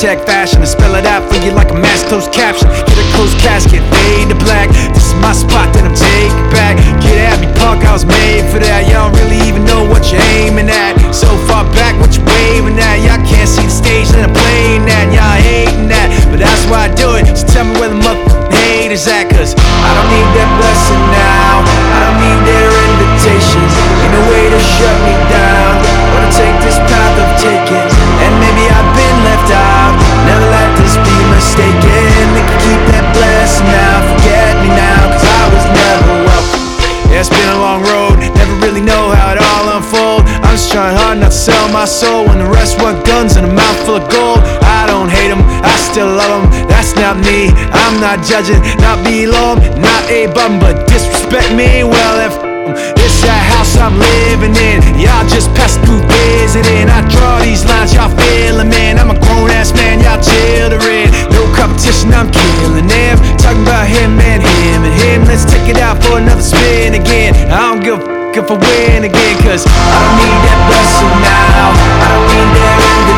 Tech fashion is not judging, not below 'em, not a bum, but disrespect me. Well, if it's that house I'm living in, y'all just pass through visiting. I draw these lines, y'all feeling, man. I'm a grown ass man, y'all children. No competition, I'm killing them. Talking about him and him and him. Let's take it out for another spin again. I don't give a f- if I win again, cause I don't need that blessing now. I don't need their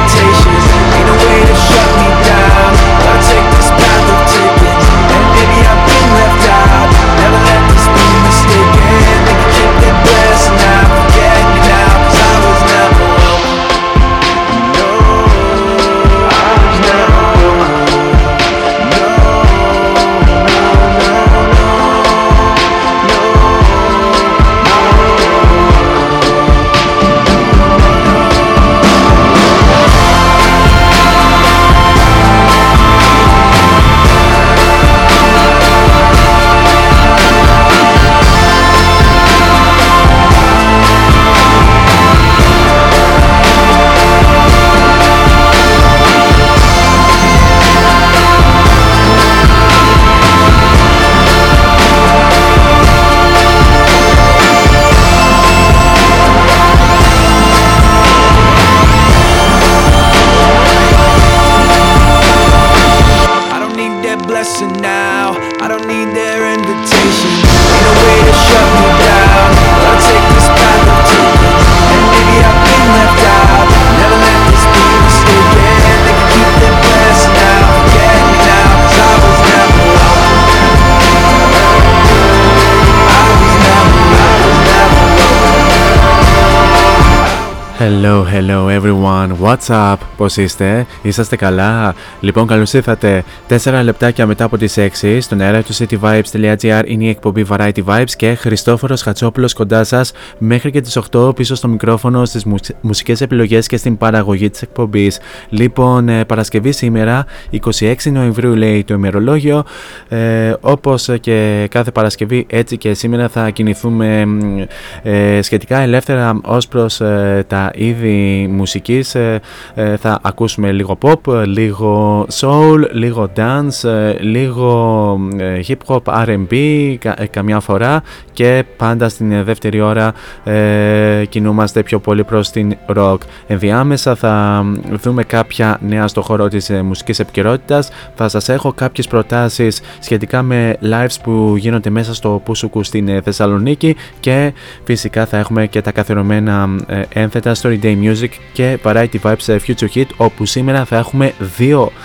Hello, hello everyone. What's up? Πώς είστε? Είσαστε καλά? Λοιπόν, καλώς ήρθατε 4 λεπτάκια μετά από τις 6 στον αέρα του cityvibes.gr είναι η εκπομπή Variety Vibes και Χριστόφορος Χατσόπουλος κοντά σας μέχρι και τις 8 πίσω στο μικρόφωνο στις μουσ- μουσικές επιλογές και στην παραγωγή της εκπομπής. Λοιπόν, ε, Παρασκευή σήμερα, 26 Νοεμβρίου λέει το ημερολόγιο. Ε, όπως και κάθε Παρασκευή, έτσι και σήμερα θα κινηθούμε μ, ε, σχετικά ελεύθερα ως προς ε, τα είδη μουσικής. Ε, ε, θα ακούσουμε λίγο pop, λίγο soul, λίγο dance, ε, λίγο ε, hip hop, R&B κα- ε, καμιά φορά και πάντα στην ε, δεύτερη ώρα ε, κινούμαστε πιο πολύ προς την rock. Ενδιάμεσα θα μ, δούμε κάποια νέα στο χώρο της ε, μουσικής επικαιρότητας. Θα σας έχω κάποιες προτάσεις σχετικά με lives που γίνονται μέσα στο Πούσουκου στην ε, Θεσσαλονίκη και φυσικά θα έχουμε και τα καθιερωμένα ε, ένθετα Story Day Music και Variety Vibes ε, Future Hit όπου σήμερα θα έχουμε δύο ε,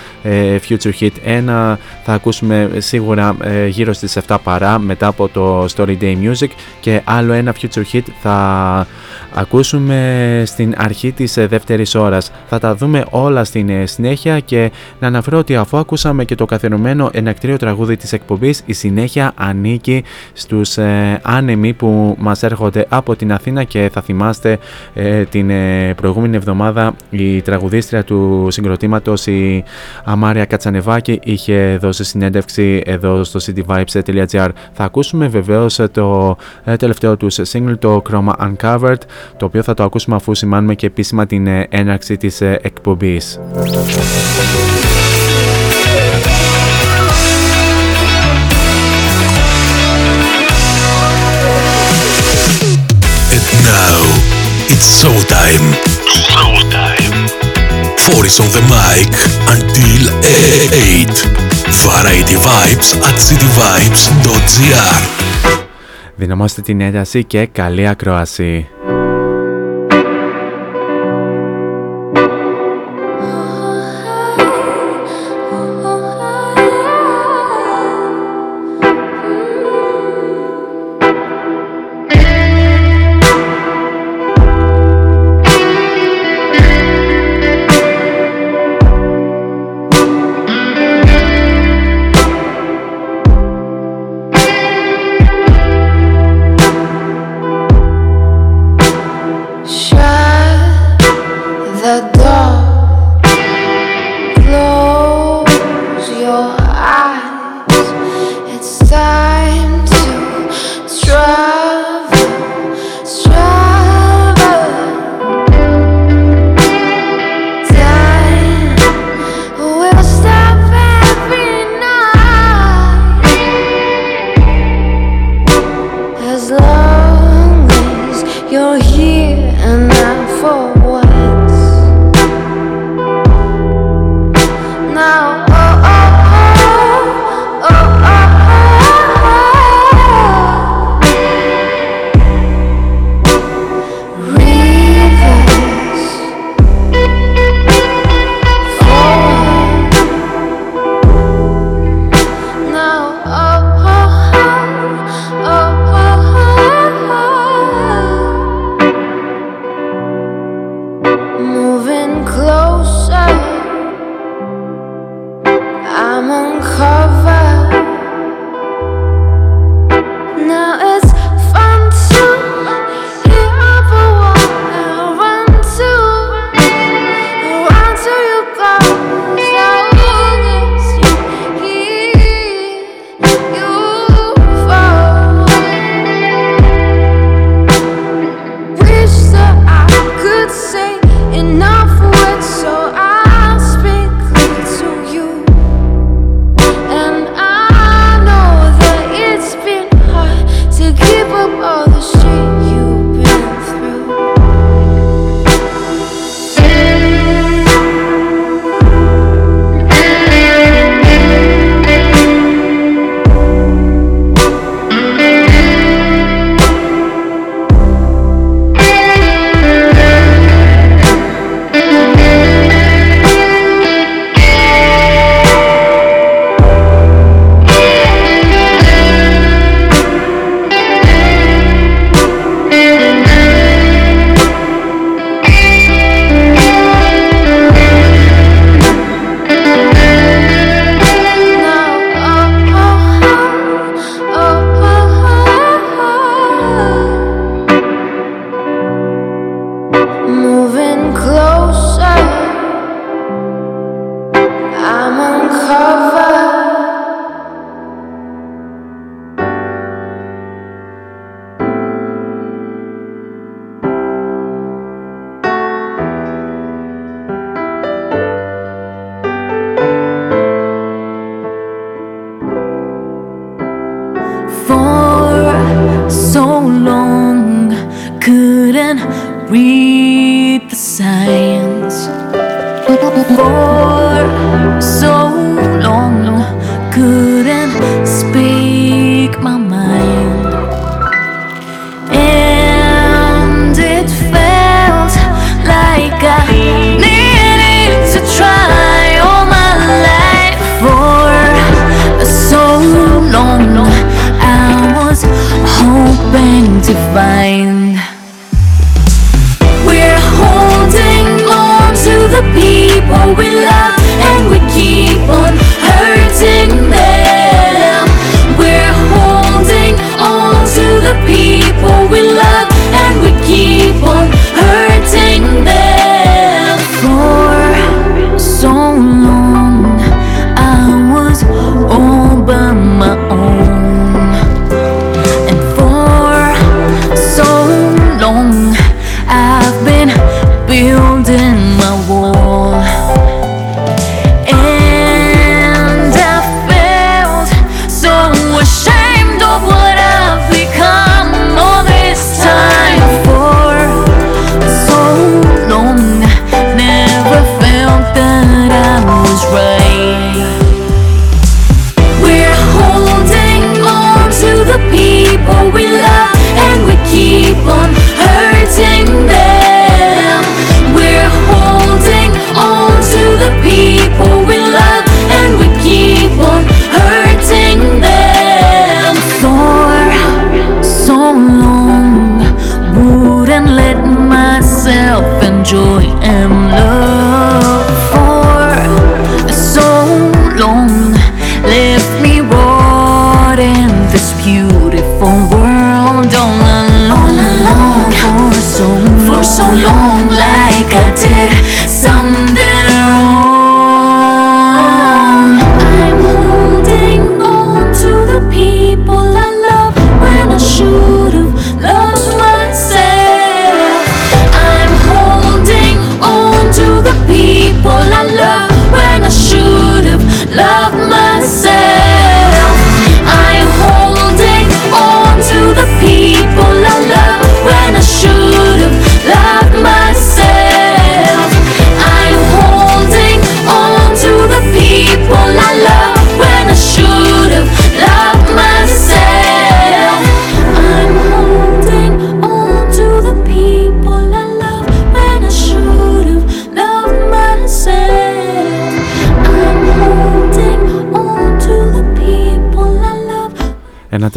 Future Hit. Ένα θα ακούσουμε σίγουρα ε, γύρω στις 7 παρά μετά από το Story Day Music και άλλο ένα Future Hit θα ακούσουμε στην αρχή της ε, δεύτερης ώρας. Θα τα δούμε όλα στην ε, συνέχεια και να αναφέρω ότι αφού ακούσαμε και το καθιερωμένο ενακτήριο τραγούδι της εκπομπής η συνέχεια ανήκει στους ε, άνεμοι που μας έρχονται από την Αθήνα και θα θυμάστε ε, την ε, προηγούμενη εβδομάδα η τραγουδίστρια του συγκροτήματος η Αμάρια Κατσανεβάκη είχε δώσει συνέντευξη εδώ στο cityvibes.gr Θα ακούσουμε βεβαίως ε, το ε, τελευταίο τους single το Chroma Uncovered το οποίο θα το ακούσουμε αφού σημάνουμε και επίσημα την ε, έναρξη της ε, εκπομπής. And now it's showtime. Showtime. Four is on the mic until 8. Variety Vibes at cityvibes.gr Δυναμώστε την ένταση και καλή ακρόαση.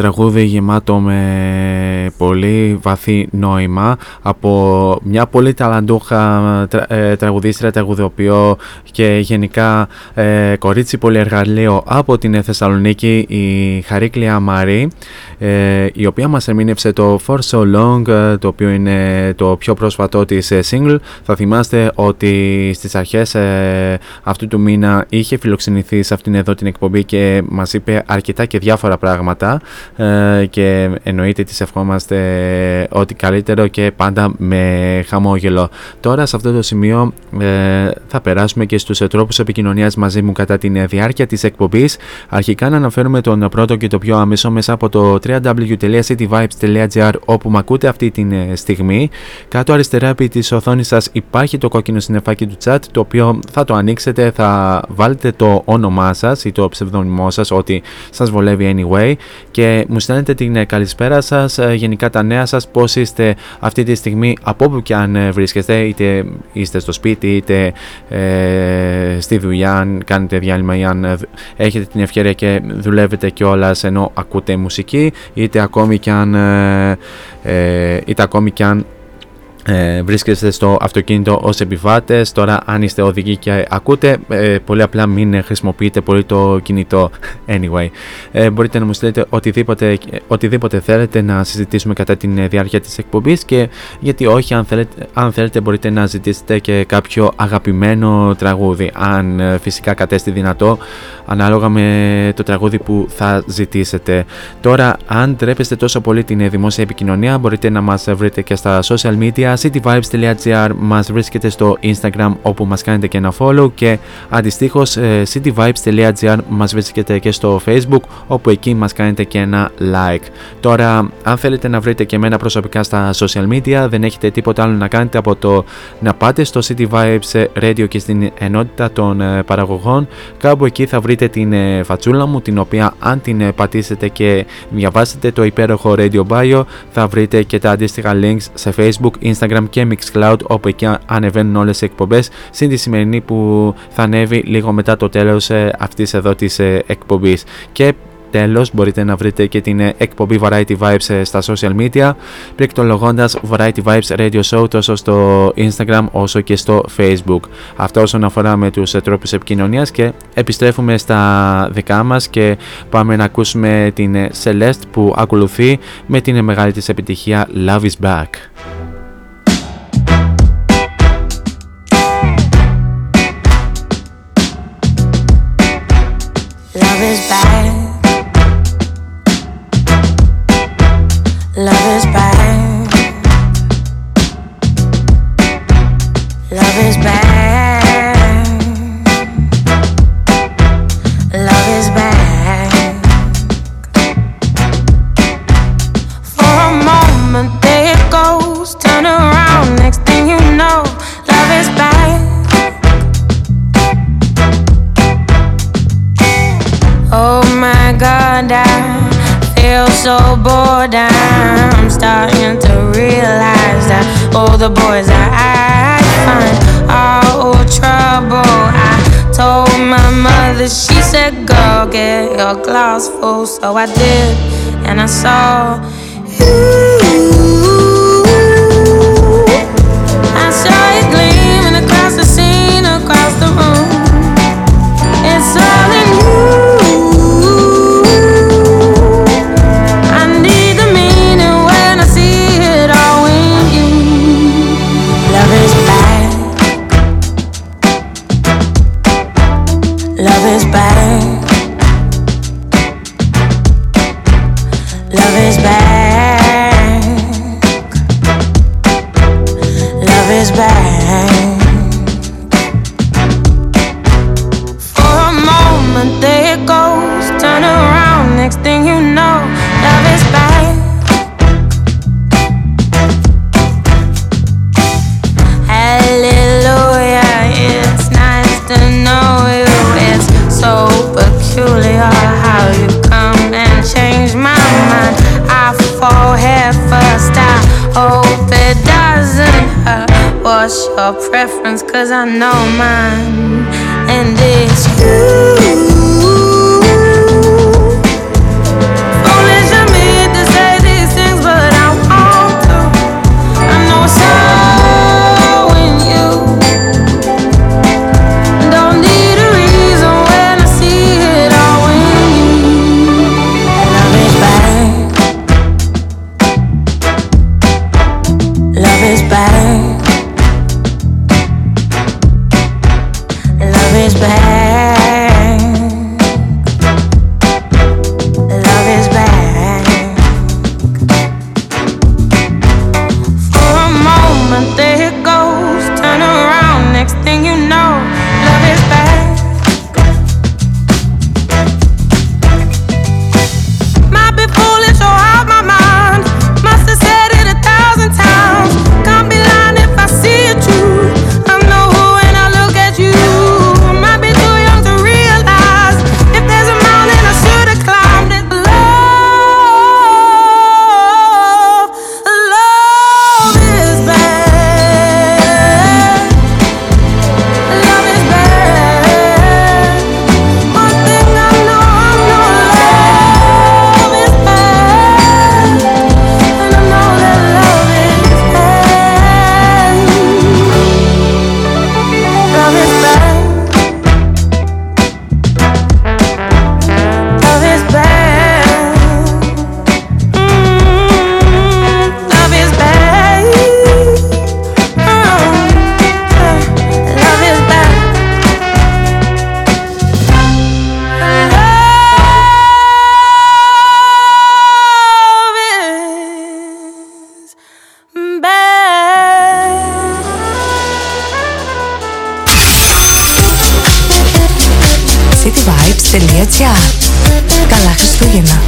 Τραγούδι γεμάτο με πολύ βαθύ νόημα από μια πολύ ταλαντούχα τρα, ε, τραγουδίστρια, τραγουδοποιό και γενικά ε, κορίτσι πολυεργαλείο από την Θεσσαλονίκη η Χαρίκλια Μαρή ε, η οποία μας ερμήνευσε το For So Long ε, το οποίο είναι το πιο πρόσφατό της ε, single. Θα θυμάστε ότι στις αρχές ε, αυτού του μήνα είχε φιλοξενηθεί σε αυτήν εδώ την εκπομπή και μας είπε αρκετά και διάφορα πράγματα ε, και εννοείται της ευχόμαστε ότι καλύτερο και πάντα με χαμόγελο. Τώρα σε αυτό το σημείο ε, θα περάσουμε και στους τρόπους επικοινωνίας μαζί μου κατά τη διάρκεια της εκπομπής. Αρχικά να αναφέρουμε τον πρώτο και το πιο άμεσο μέσα από το www.cityvibes.gr όπου με ακούτε αυτή τη στιγμή. Κάτω αριστερά επί της οθόνης σας υπάρχει το κόκκινο συννεφάκι του chat το οποίο θα το ανοίξετε, θα βάλετε το όνομά σας ή το ψευδόνυμό σας, ό,τι σας βολεύει anyway και μου στέλνετε την καλησπέρα σας, γενικά τα νέα σας, πώς είστε αυτή τη στιγμή από όπου και αν βρίσκεστε, είτε είστε στο σπίτι, είτε ε, στη δουλειά, αν κάνετε διάλειμμα ή αν έχετε την ευκαιρία και δουλεύετε κιόλας ενώ ακούτε μουσική, είτε ακόμη κι αν, ε, ε, είτε ακόμη κι αν ε, βρίσκεστε στο αυτοκίνητο ως επιβάτες. Τώρα αν είστε οδηγοί και ακούτε ε, πολύ απλά μην χρησιμοποιείτε πολύ το κινητό. Anyway ε, μπορείτε να μου στείλετε οτιδήποτε, οτιδήποτε θέλετε να συζητήσουμε κατά τη διάρκεια της εκπομπής και γιατί όχι αν θέλετε, αν θέλετε μπορείτε να ζητήσετε και κάποιο αγαπημένο τραγούδι. Αν ε, φυσικά κατέστη δυνατό ανάλογα με το τραγούδι που θα ζητήσετε. Τώρα αν τρέπεστε τόσο πολύ την δημόσια επικοινωνία μπορείτε να μας βρείτε και στα social media cityvibes.gr μας βρίσκεται στο Instagram όπου μας κάνετε και ένα follow και αντιστοίχως cityvibes.gr μας βρίσκεται και στο Facebook όπου εκεί μας κάνετε και ένα like. Τώρα αν θέλετε να βρείτε και εμένα προσωπικά στα social media δεν έχετε τίποτα άλλο να κάνετε από το να πάτε στο City Vibes Radio και στην ενότητα των παραγωγών κάπου εκεί θα βρείτε την φατσούλα μου την οποία αν την πατήσετε και διαβάσετε το υπέροχο Radio Bio θα βρείτε και τα αντίστοιχα links σε Facebook, Instagram Instagram και Mixcloud όπου εκεί ανεβαίνουν όλες οι εκπομπές συν τη σημερινή που θα ανέβει λίγο μετά το τέλος ε, αυτής εδώ της ε, εκπομπής και Τέλος μπορείτε να βρείτε και την ε, εκπομπή Variety Vibes στα social media πληκτρολογώντας Variety Vibes Radio Show τόσο στο Instagram όσο και στο Facebook. Αυτό όσον αφορά με τους τρόπους επικοινωνίας και επιστρέφουμε στα δικά μας και πάμε να ακούσουμε την Celeste που ακολουθεί με την μεγάλη της επιτυχία Love is Back. Is back. Your glass full. So I did, and I saw know my Καλά Χριστούγεννα.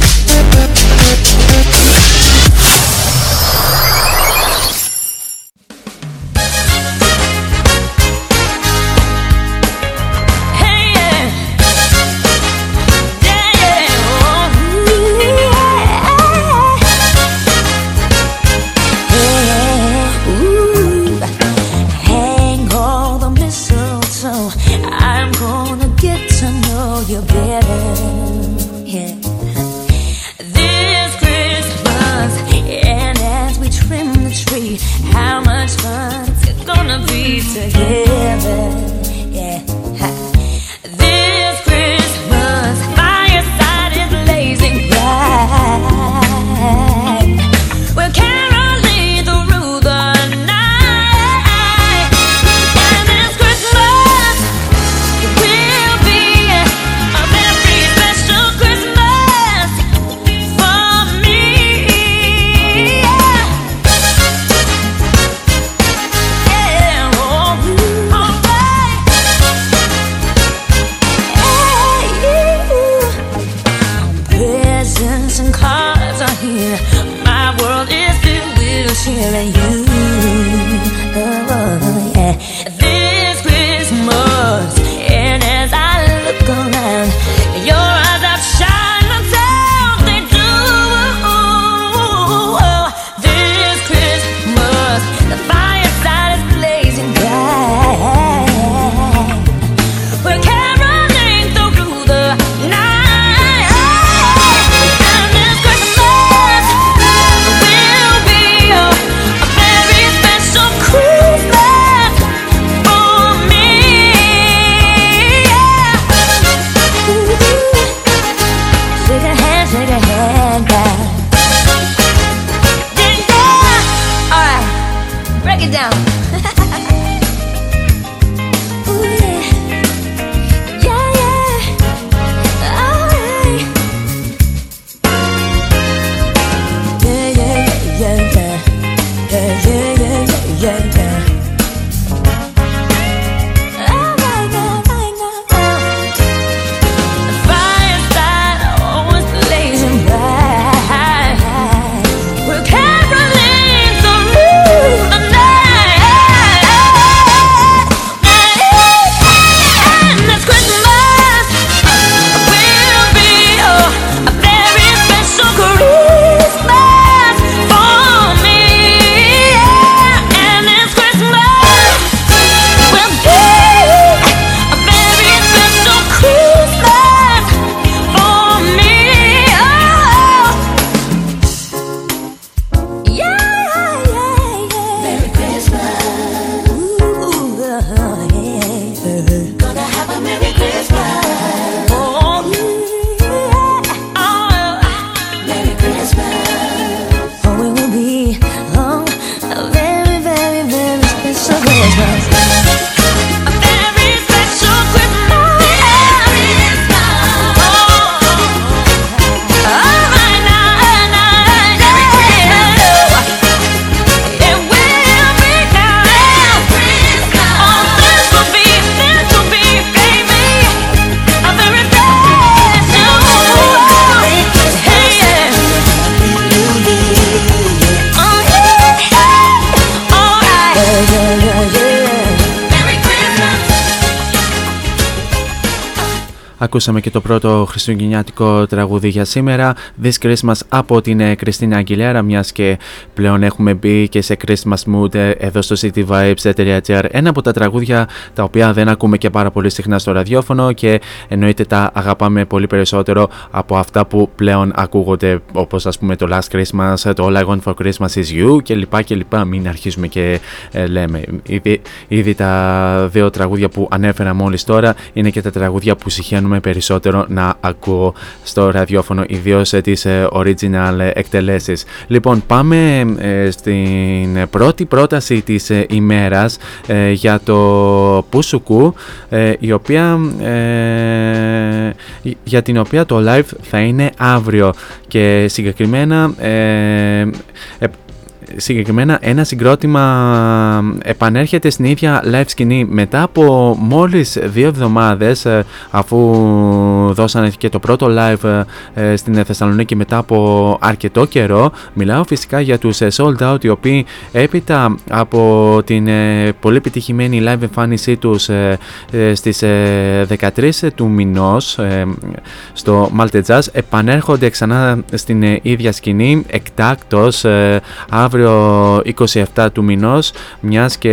Ακούσαμε και το πρώτο χριστουγεννιάτικο τραγούδι για σήμερα. This Christmas από την Κριστίνα Αγγιλέρα, μιας και πλέον έχουμε μπει και σε Christmas mood ε, εδώ στο cityvibes.gr. Ένα από τα τραγούδια τα οποία δεν ακούμε και πάρα πολύ συχνά στο ραδιόφωνο και εννοείται τα αγαπάμε πολύ περισσότερο από αυτά που πλέον ακούγονται όπως ας πούμε το Last Christmas, το All I Want for Christmas is You κλπ. κλπ. Μην αρχίσουμε και ε, λέμε. Ήδη, ήδη τα δύο τραγούδια που ανέφερα μόλις τώρα είναι και τα τραγούδια που συχαίνουν περισσότερο να ακούω στο ραδιόφωνο, ιδίως τις ε, original εκτελέσεις. Λοιπόν, πάμε ε, στην πρώτη πρόταση της ε, ημέρας για το Πουσουκού, η οποία, για την οποία το live θα είναι αύριο και συγκεκριμένα συγκεκριμένα ένα συγκρότημα επανέρχεται στην ίδια live σκηνή. Μετά από μόλις δύο εβδομάδες ε, αφού δώσανε και το πρώτο live ε, στην Θεσσαλονίκη μετά από αρκετό καιρό μιλάω φυσικά για τους ε, Sold Out οι οποίοι έπειτα από την πολύ επιτυχημένη live εμφάνισή τους στις 13 του μηνός στο Malte Jazz επανέρχονται ξανά στην ίδια σκηνή εκτάκτος αύριο αύριο 27 του μηνός μιας και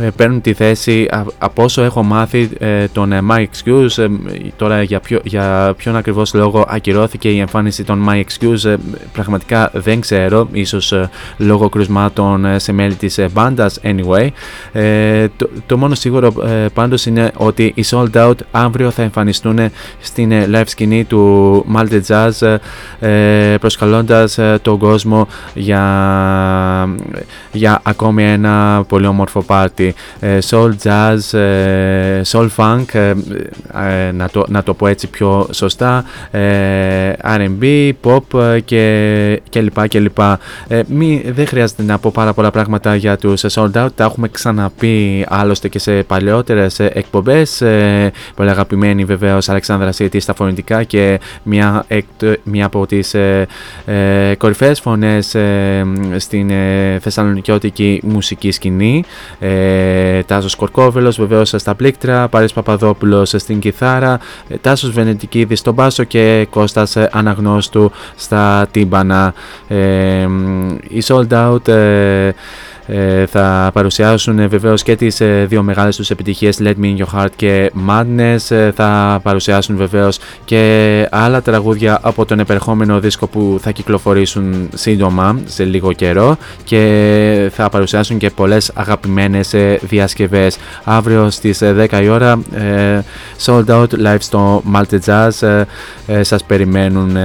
ε, παίρνουν τη θέση από όσο έχω μάθει ε, τον ε, My Excuse τώρα για, ποιο, για ποιον ακριβώς λόγο ακυρώθηκε η εμφάνιση των My Excuse πραγματικά δεν ξέρω ίσως λόγω κρουσμάτων σε μέλη της μπάντας anyway. Το, το μόνο σίγουρο πάντως είναι ότι οι Sold Out αύριο θα εμφανιστούν στην live σκηνή του Malte Jazz προσκαλώντας τον κόσμο για για ακόμη ένα πολύ όμορφο πάρτι. Ε, soul jazz, ε, soul funk, ε, να το, να το πω έτσι πιο σωστά, R&B, pop και, και λοιπά και λοιπά. Μη, δεν χρειάζεται να πω πάρα πολλά πράγματα για τους sold out, τα έχουμε ξαναπεί άλλωστε και σε παλαιότερες εκπομπές. Πολύ αγαπημένη βεβαίως Αλεξάνδρα Σίτη στα φωνητικά και μια, μια από τις ε, κορυφαίες φωνές στην ε, θεσσαλονικιώτικη μουσική σκηνή. Ε, Τάσος Κορκόβελος βεβαίως στα πλήκτρα, Πάρης Παπαδόπουλος στην κιθάρα, ε, Τάσος Βενετικίδης στον μπάσο και Κώστας Αναγνώστου στα τύμπανα. Ε, η Sold Out ε, θα παρουσιάσουν ε, βεβαίως και τις ε, δύο μεγάλες τους επιτυχίες Let Me In Your Heart και Madness. Θα παρουσιάσουν βεβαίως και άλλα τραγούδια από τον επερχόμενο δίσκο που θα κυκλοφορήσουν σύντομα σε λίγο καιρό. Και θα παρουσιάσουν και πολλές αγαπημένες διασκευές. Αύριο στις 10 η ώρα sold out live στο Malte Jazz. Σας περιμένουν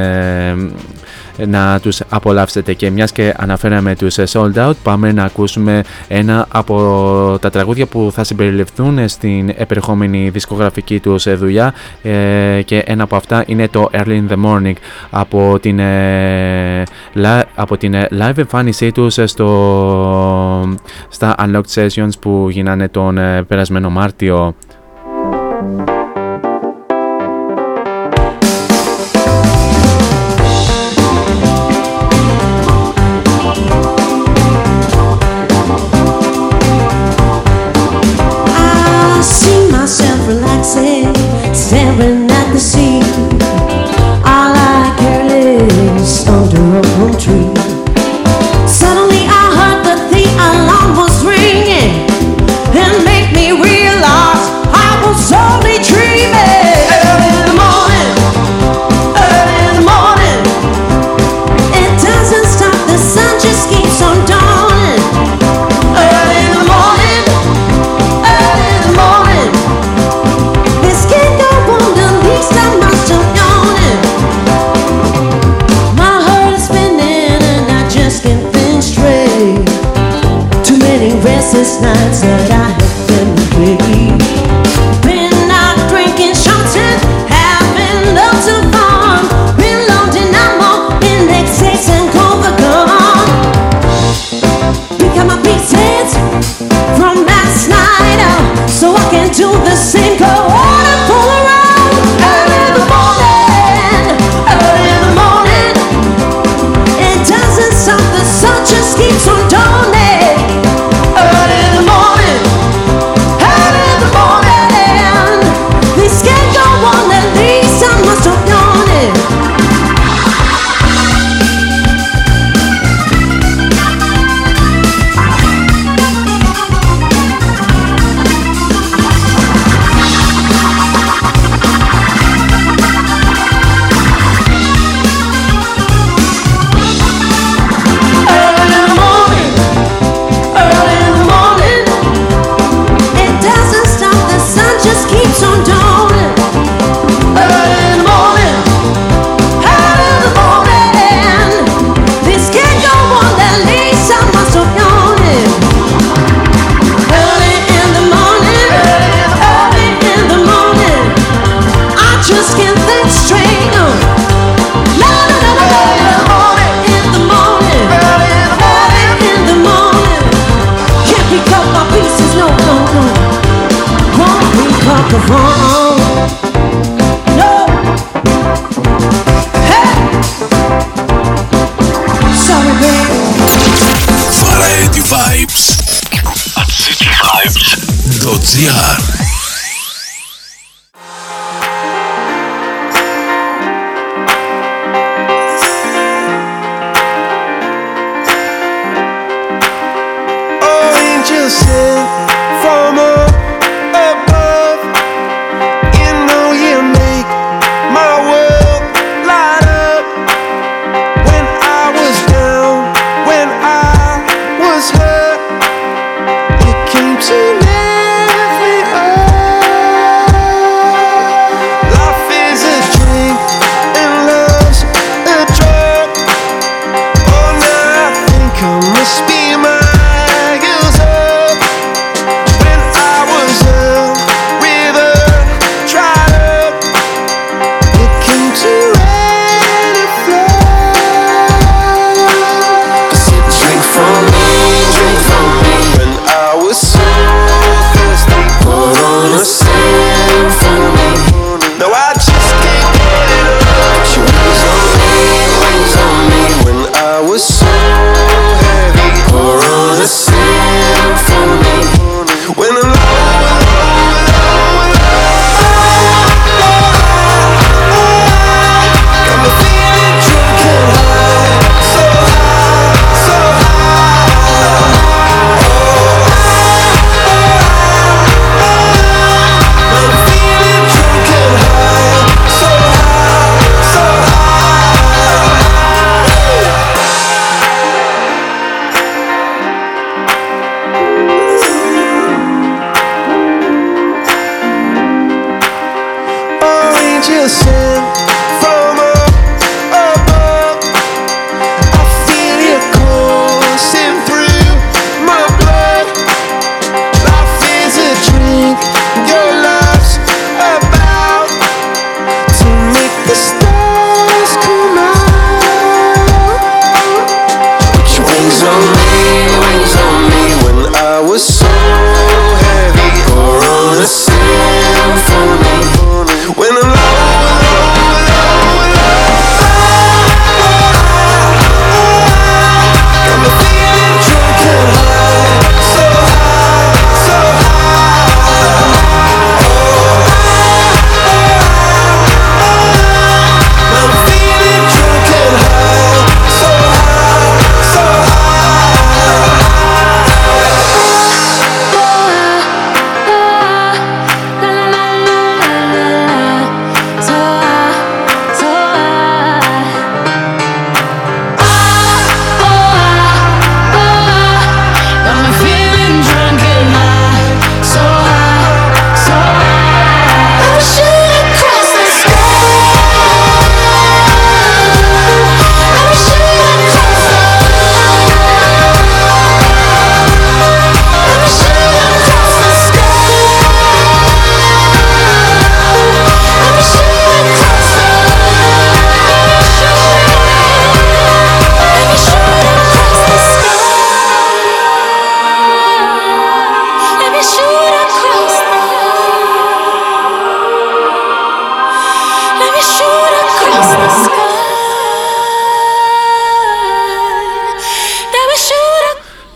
να τους απολαύσετε. Και μιας και αναφέραμε τους Sold Out πάμε να ακούσουμε ένα από τα τραγούδια που θα συμπεριληφθούν στην επερχόμενη δισκογραφική τους δουλειά. Ε, και ένα από αυτά είναι το Early in the Morning από την, ε, από την ε, live εμφάνισή τους στο, στα Unlocked Sessions που γίνανε τον περασμένο Μάρτιο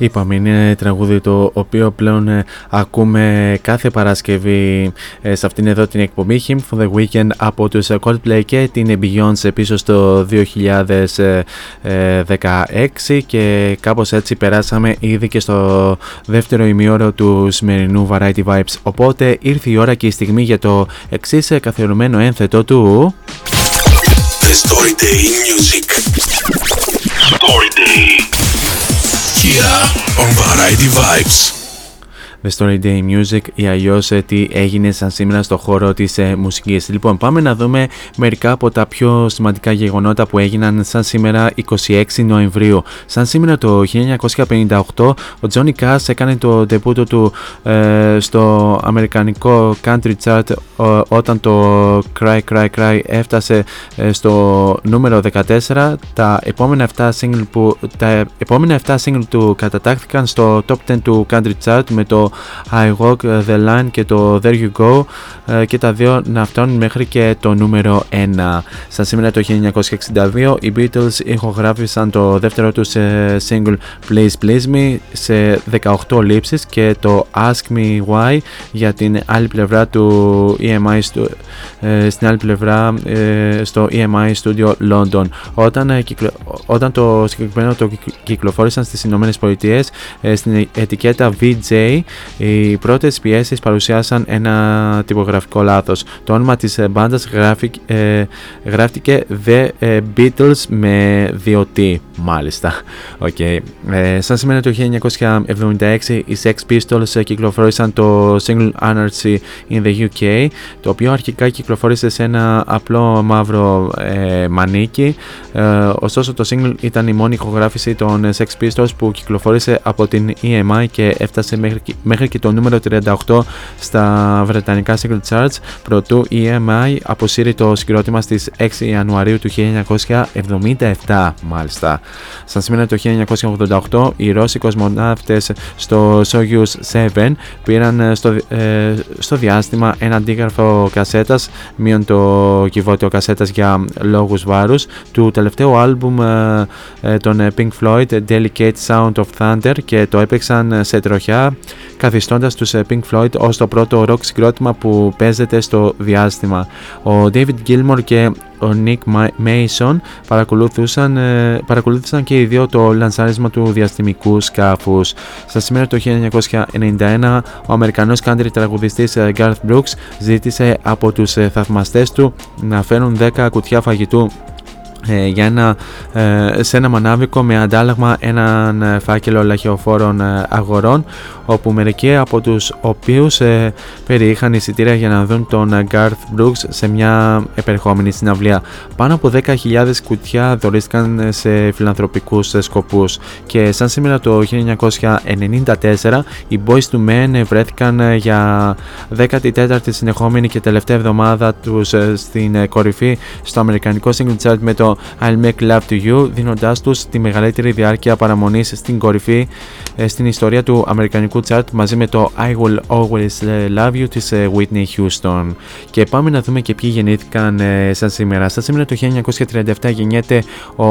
Είπαμε, είναι τραγούδι το οποίο πλέον ε, ακούμε κάθε Παρασκευή ε, σε αυτήν εδώ την εκπομπή. Him for the Weekend από τους ε, Coldplay και την Beyoncé πίσω στο 2016 και κάπως έτσι περάσαμε ήδη και στο δεύτερο ημιώρο του σημερινού Variety Vibes. Οπότε ήρθε η ώρα και η στιγμή για το εξής ε, καθιερωμένο ένθετο του The Story Day in Music. Story Day Here on Variety Vibes The Story Day Music ή αλλιώς τι έγινε σαν σήμερα στο χώρο της ε, μουσικής. Λοιπόν, πάμε να δούμε μερικά από τα πιο σημαντικά γεγονότα που έγιναν σαν σήμερα 26 Νοεμβρίου. Σαν σήμερα το 1958, ο Johnny Cash έκανε το ντεπούτο του ε, στο αμερικανικό country chart ο- όταν το Cry Cry Cry έφτασε ε, στο νούμερο 14. Τα επόμενα 7 single, που, τα επόμενα 7 single του κατατάχθηκαν στο top 10 του country chart με το το I Walk the Line και το There You Go ε, και τα δύο να φτάνουν μέχρι και το νούμερο 1. Στα σήμερα το 1962 οι Beatles ηχογράφησαν το δεύτερο τους ε, single Please Please Me σε 18 λήψεις και το Ask Me Why για την άλλη πλευρά του EMI στο, ε, στην άλλη πλευρά στο EMI Studio London. Όταν, όταν το συγκεκριμένο το κυκλοφόρησαν στις Ηνωμένες Πολιτείες στην ετικέτα VJ οι πρώτες πιέσεις παρουσιάσαν ένα τυπογραφικό λάθος. Το όνομα της μπάντας ε, γράφτηκε The ε, Beatles με 2T μάλιστα. Okay. Ε, σαν σήμερα το 1976 οι Sex Pistols κυκλοφόρησαν το single Anarchy in the UK το οποίο αρχικά κυκλοφόρησε σε ένα απλό μαύρο ε, μανίκι ε, ωστόσο το single ήταν η μόνη ηχογράφηση των Sex Pistols που κυκλοφόρησε από την EMI και έφτασε μέχρι, μέχρι και το νούμερο 38 στα βρετανικά single charts προτού η EMI αποσύρει το συγκρότημα στις 6 Ιανουαρίου του 1977 μάλιστα. Σαν σήμερα το 1988 οι Ρώσοι κοσμοναύτες στο Soyuz 7 πήραν ε, στο, ε, στο διάστημα ένα αντίγραφο κασέτας μείον το κυβότιο κασέτας για λόγους βάρους του τελευταίου άλμπουμ ε, ε των Pink Floyd Delicate Sound of Thunder και το έπαιξαν σε τροχιά καθιστώντας τους Pink Floyd ως το πρώτο rock συγκρότημα που παίζεται στο διάστημα. Ο David Gilmour και ο Nick Mason παρακολούθησαν, ε, παρακολούθησαν και οι δύο το λανσάρισμα του διαστημικού σκάφους. Στα σήμερα το 1991 ο Αμερικανός country τραγουδιστής ε, Garth Brooks ζήτησε από τους ε, θαυμαστές του να φέρουν 10 κουτιά φαγητού ε, για ένα, ε, σε ένα μανάβικο με αντάλλαγμα έναν ε, φάκελο λαχιοφόρων αγορών όπου μερικοί από τους οποίους ε, περιείχαν εισιτήρια για να δουν τον Garth Brooks σε μια επερχόμενη συναυλία. Πάνω από 10.000 κουτιά δωρίστηκαν σε φιλανθρωπικούς σκοπούς και σαν σήμερα το 1994 οι Boys to Men βρέθηκαν για 14η συνεχόμενη και τελευταία εβδομάδα τους στην κορυφή στο αμερικανικό single chart με το I'll Make Love to You, δίνοντάς τους τη μεγαλύτερη διάρκεια παραμονής στην κορυφή ε, στην ιστορία του Αμερικανικού chart μαζί με το I Will Always Love You της ε, Whitney Houston. Και πάμε να δούμε και ποιοι γεννήθηκαν ε, σαν σήμερα. Σαν σήμερα το 1937 γεννιέται ο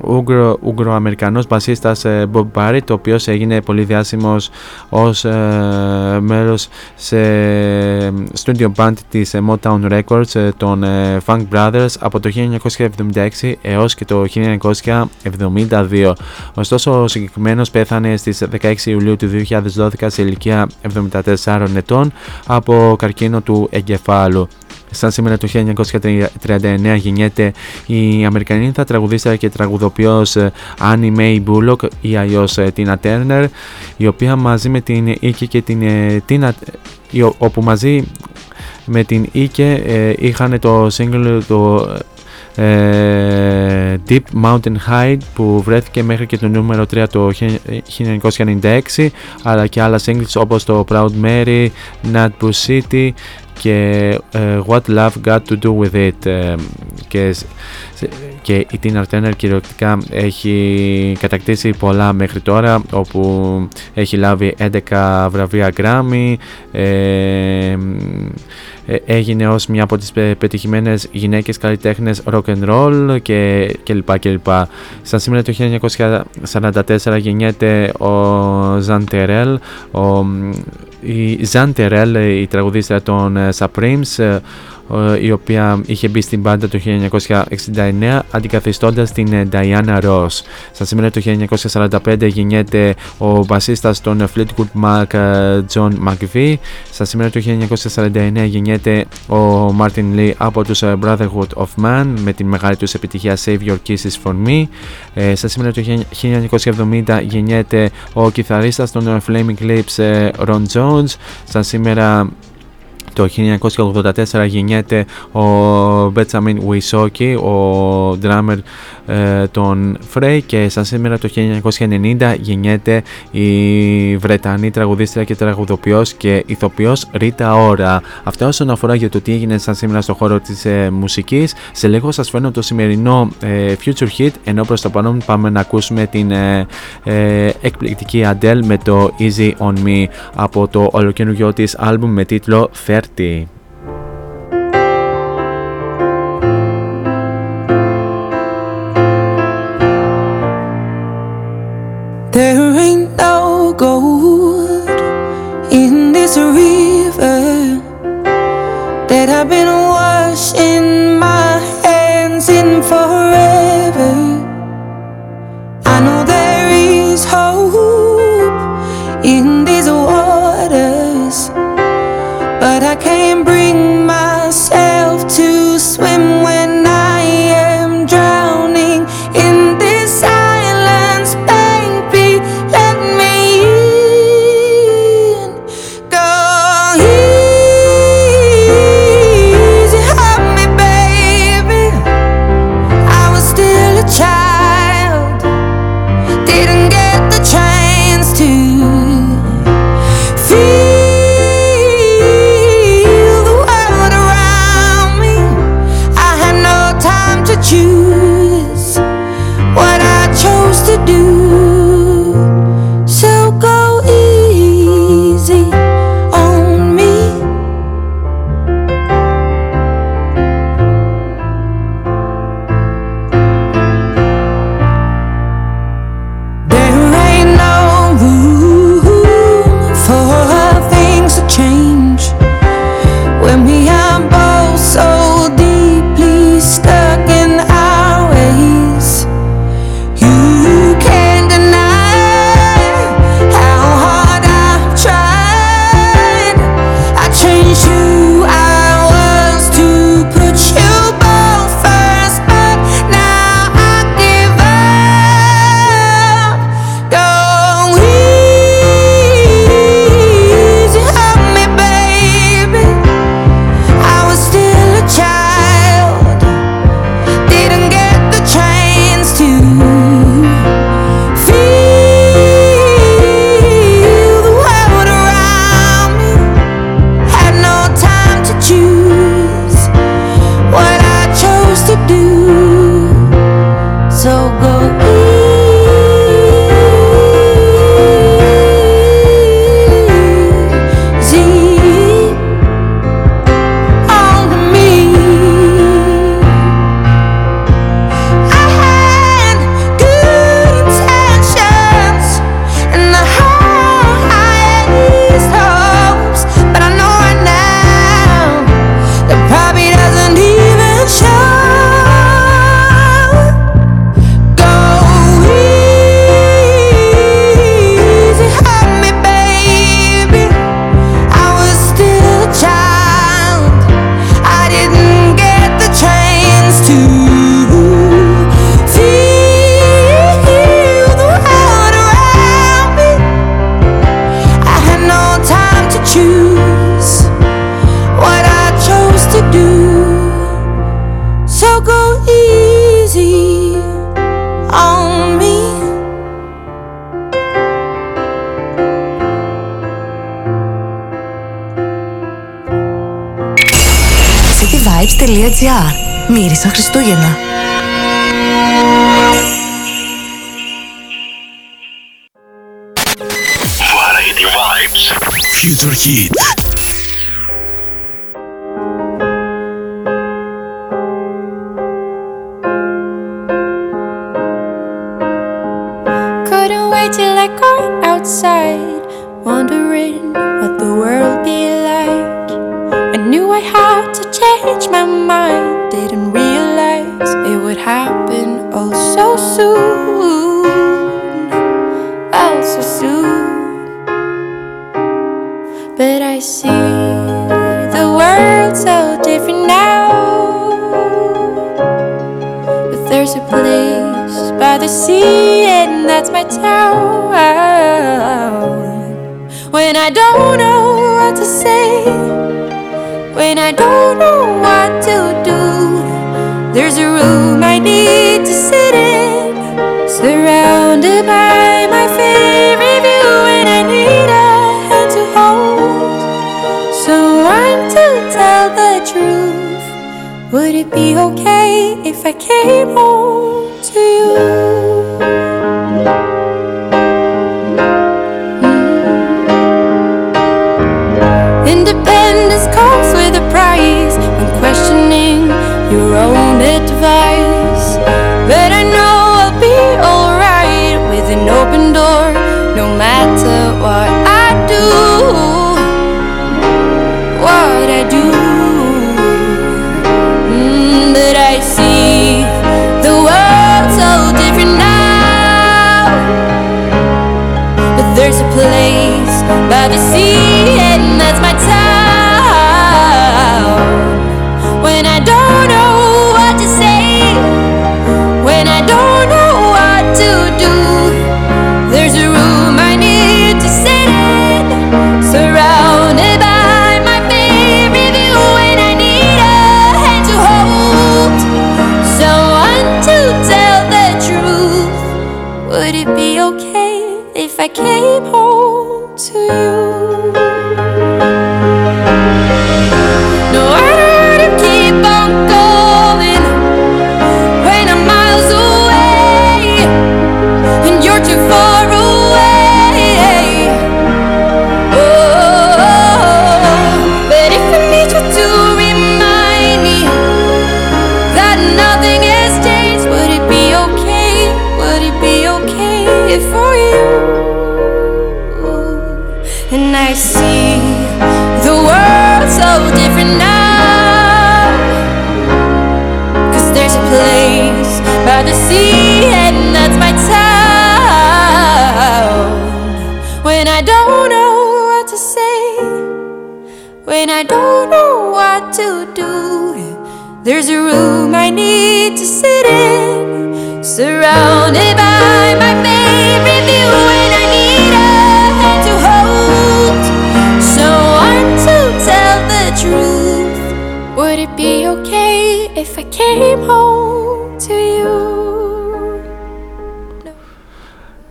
Ούγκρο, Ουγγροαμερικανός μπασίστας Bob Barrett, ο οποίος έγινε πολύ διάσημος ως ε, μέρος σε studio band της Motown Records των Funk Brothers από το 1976 έως και το 1972. Ωστόσο ο συγκεκριμένος πέθανε στις 16 Ιουλίου του 2012 σε ηλικία 74 ετών από καρκίνο του εγκεφάλου. Σαν σήμερα το 1939 γεννιέται η Αμερικανίδα τραγουδίστρια και τραγουδοποιός Annie Mae Bullock ή αλλιώς Tina Turner η οποία μαζί με την Ike και την Tina όπου μαζί με την Ike είχαν το single το ε, Deep Mountain High που βρέθηκε μέχρι και το νούμερο 3 το 1996 αλλά και άλλα singles όπως το Proud Mary, Nutbush City και uh, What Love Got To Do With It uh, και, και η Tina Turner κυριολεκτικά έχει κατακτήσει πολλά μέχρι τώρα όπου έχει λάβει 11 βραβεία Grammy ε, ε, έγινε ως μια από τις πετυχημένες γυναίκες καλλιτέχνες rock and roll και, και λοιπά και λοιπά. Σαν σήμερα το 1944 γεννιέται ο Ζαν Τερέλ, ο, η Ζαν Τερέλ, η τραγουδίστρια των ε, Supremes, η οποία είχε μπει στην μπάντα το 1969 αντικαθιστώντας την ε, Diana Ross. Στα σήμερα το 1945 γεννιέται ο μπασίστας των Fleetwood Mac ε, John McVie. Στα σήμερα το 1949 γεννιέται ο Martin Lee από τους ε, Brotherhood of Man με την μεγάλη τους επιτυχία Save Your Kisses For Me. Στα σήμερα το 1970 γεννιέται ο κιθαρίστας των Flaming Lips Ron Jones. Στα σήμερα το 1984 γεννιέται ο Μπέτσαμιν Ουισόκι, ο drummer ε, των Frey και σαν σήμερα το 1990 γεννιέται η Βρετανή τραγουδίστρια και τραγουδοποιός και ηθοποιός Ρίτα Ωρα. Αυτά όσον αφορά για το τι έγινε σαν σήμερα στο χώρο της ε, μουσικής. Σε λίγο σας φέρνω το σημερινό ε, Future Hit ενώ προς το παρόν πάμε να ακούσουμε την ε, εκπληκτική Αντέλ με το Easy On Me από το ολοκαινούργιο της άλμπουμ με τίτλο Fair arte. There ain't no gold in this river that I've been washing. Χριστούγεννα. Χριστούγεννα. Variety Vibes. Future Hit.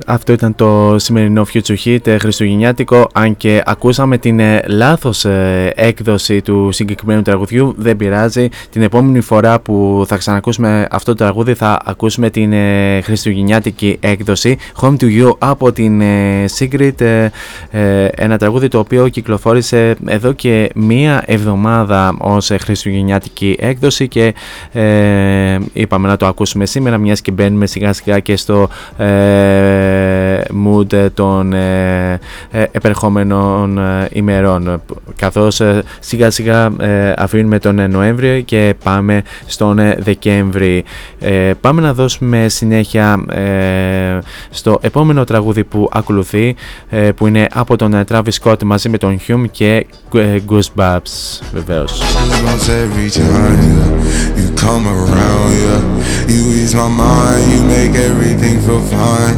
Αυτό ήταν το σημερινό Future Hit ε, χριστουγεννιάτικο. Αν και ακούσαμε την ε, λάθος ε, έκδοση του συγκεκριμένου τραγουδιού δεν πειράζει. Την επόμενη φορά που θα ξανακούσουμε αυτό το τραγούδι θα ακούσουμε την ε, χριστουγεννιάτικη έκδοση. Home to You από την ε, Sigrid ε, ε, ένα τραγούδι το οποίο κυκλοφόρησε εδώ και μία εβδομάδα ως ε, χριστουγεννιάτικη έκδοση και ε, είπαμε να το ακούσουμε σήμερα μιας και μπαίνουμε σιγά σιγά και στο ε, mood των ε, ε, επερχόμενων ε, ημερών καθώς ε, σιγά σιγά ε, αφήνουμε τον ε, Νοέμβριο και πάμε στον ε, Δεκέμβρη Ε, πάμε να δώσουμε συνέχεια ε, στο επόμενο τραγούδι που ακολουθεί ε, που είναι από τον ε, Travis Scott μαζί με τον Hume και ε, Goosebumps βεβαίως Goosebumps every time yeah. you come around, yeah. You ease my mind, you make everything feel fine.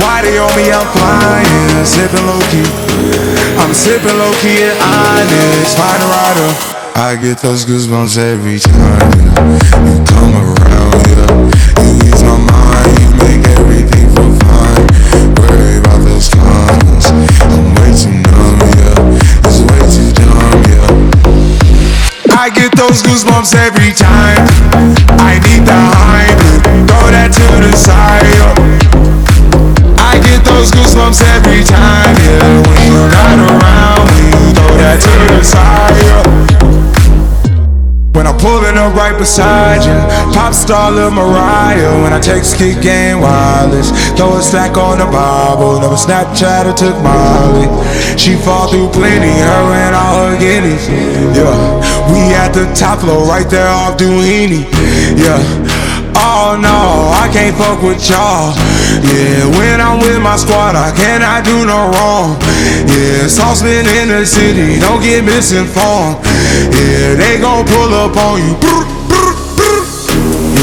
Why they on me? I'm flying, sipping low key. I'm sipping low key at Onyx, find a rider. I get those goosebumps every time you come around, yeah. You ease my mind, you make everything feel fine. Worry about those comments, I'm way too numb, yeah. It's way too dumb, yeah. I get those goosebumps every time. I need the Heimlich, throw that to the side. yeah. Get those goosebumps every time, yeah. When you're not around, you throw that to the side. When I'm pulling up right beside you. Pop star Lil Mariah. When I text, kick game wireless. Throw a stack on the Bible. Never Snapchat or took Molly. She fall through plenty, her and all her guineas. Yeah, we at the top floor, right there off Duini. Yeah. Oh no, I can't fuck with y'all. Yeah, when I'm with my squad, I cannot do no wrong. Yeah, saucepan in the city, don't get misinformed. Yeah, they gon' pull up on you.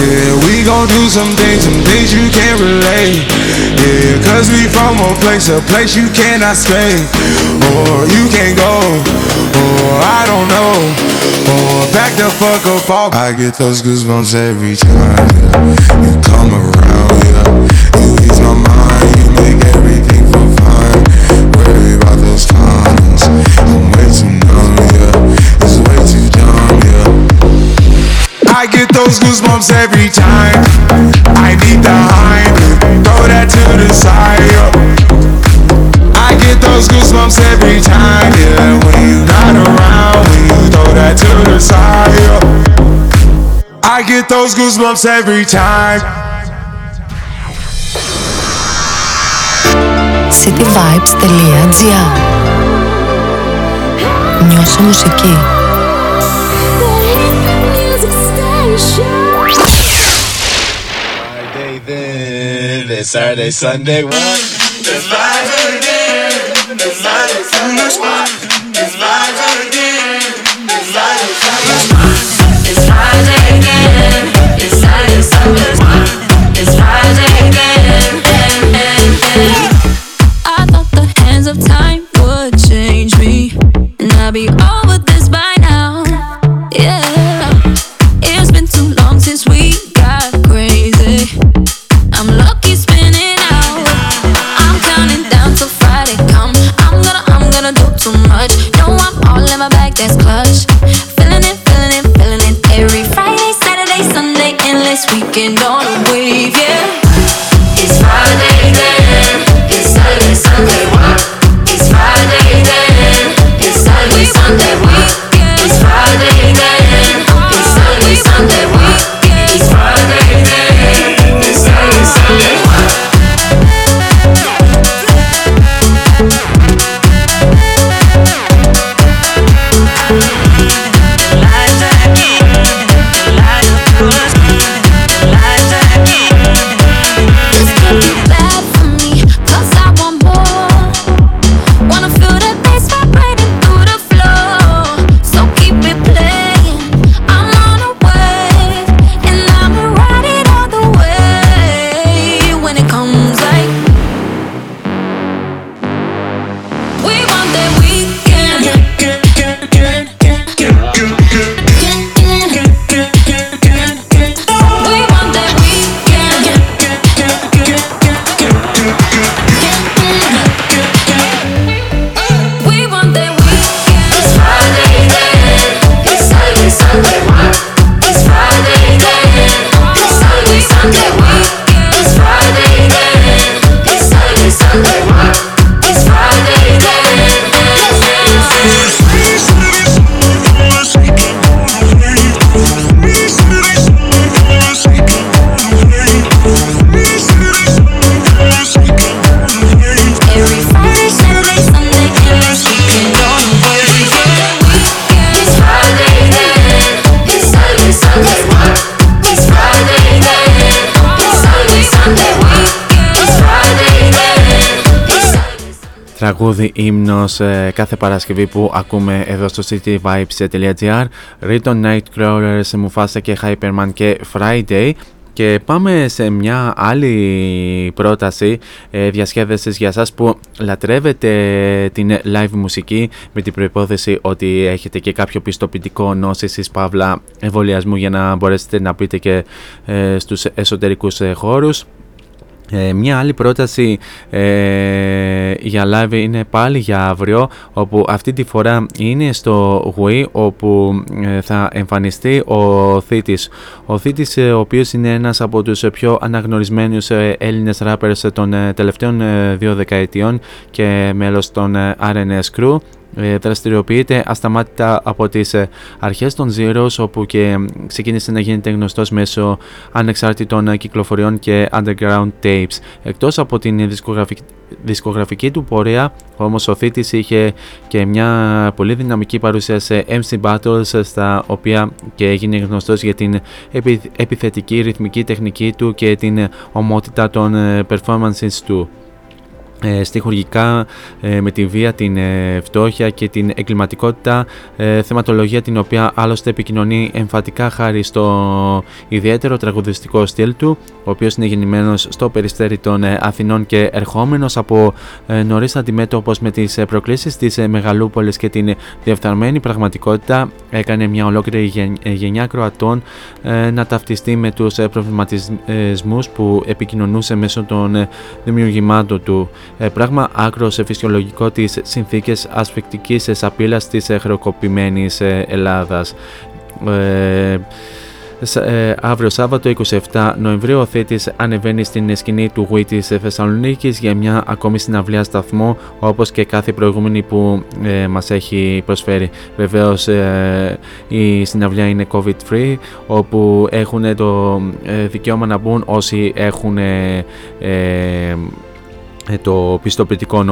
Yeah, we gon' do some things, some things you can't relate. Yeah, cause we from a place, a place you cannot stay. Or you can't go, or I don't know. Or back the fuck up off. I get those goosebumps every time yeah. you come around, yeah. You ease my mind, you make everything feel fine. Worry about those comments, I'm way too numb, yeah. It's way too dumb, yeah. I get those goosebumps every time. I need the hype, throw that to the side, yeah. I get those goosebumps every time, yeah. When you not around, when you throw that to the side, yeah. I get those goosebumps every time. cityvibes.gr Νιώσε μουσική. Friday Then, Saturday, Sunday, what? It's live again. It's live Sunday, what? It's live again. It's live Sunday. It's Friday again. It's Saturday, Sunday. It's Friday again. I thought the hands of time would change me, and I'd be Τραγούδι ύμνος ε, κάθε Παρασκευή που ακούμε εδώ στο cityvibes.gr Riton Nightcrawlers, Mufasa και Hyperman και Friday και πάμε σε μια άλλη πρόταση ε, διασκέδασης για σας που λατρεύετε την live μουσική με την προϋπόθεση ότι έχετε και κάποιο πιστοποιητικό νόσησης παύλα εμβολιασμού για να μπορέσετε να πείτε και ε, στους εσωτερικούς ε, χώρους. Ε, μια άλλη πρόταση ε, για live είναι πάλι για αύριο όπου αυτή τη φορά είναι στο Wii όπου ε, θα εμφανιστεί ο Θήτης. Ο Θήτης ε, ο οποίος είναι ένας από τους πιο αναγνωρισμένους ε, Έλληνες rappers των ε, τελευταίων ε, δύο δεκαετιών και μέλος των ε, RNS Crew ε, δραστηριοποιείται ασταμάτητα από τις ε, αρχές των Zeros όπου και ξεκίνησε να γίνεται γνωστός μέσω ανεξάρτητων κυκλοφοριών και underground tapes. Εκτός από την δισκογραφική, δισκογραφική του πορεία όμως ο Θήτης είχε και μια πολύ δυναμική παρουσία σε MC Battles στα οποία και έγινε γνωστός για την επιθετική ρυθμική τεχνική του και την ομότητα των ε, performances του ε, στοιχουργικά ε, με τη βία, την ε, φτώχεια και την εγκληματικότητα ε, θεματολογία την οποία άλλωστε επικοινωνεί εμφατικά χάρη στο ιδιαίτερο τραγουδιστικό στυλ του ο οποίος είναι γεννημένος στο περιστέρι των ε, Αθηνών και ερχόμενος από ε, νωρίς αντιμέτωπος με τις προκλήσεις της Μεγαλούπολης και την διεφθαρμένη πραγματικότητα έκανε μια ολόκληρη γενιά Κροατών να ταυτιστεί με τους προβληματισμούς που επικοινωνούσε μέσω των δημιουργημάτων του. ε, πράγμα άκρο φυσιολογικό τις συνθήκες ασφικτικής σαπίλας της χρεοκοπημένης ε, Ελλάδας. Ε, ε, αύριο Σάββατο 27 Νοεμβρίου ο Θήτης ανεβαίνει στην σκηνή του Γουί της Θεσσαλονίκης για μια ακόμη συναυλία σταθμό όπως και κάθε προηγούμενη που ε, μας έχει προσφέρει. Βεβαίως ε, η συναυλία είναι COVID free όπου έχουν το δικαίωμα να μπουν όσοι έχουν ε, το πιστοποιητικό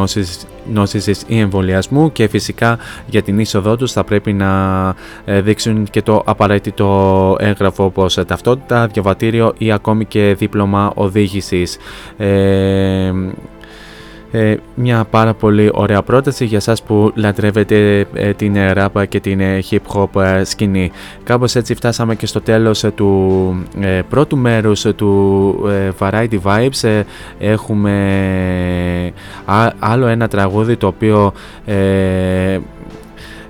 νόσησης ή εμβολιασμού και φυσικά για την είσοδό τους θα πρέπει να ε, δείξουν και το απαραίτητο έγγραφο όπως ταυτότητα, διαβατήριο ή ακόμη και δίπλωμα οδήγησης. Ε, ε, μια πάρα πολύ ωραία πρόταση για σας που λατρεύετε ε, την ράπα και την ε, hip hop ε, σκηνή. Κάπως έτσι φτάσαμε και στο τέλος του πρώτου μέρους του Variety Vibes. έχουμε άλλο ένα τραγούδι το οποίο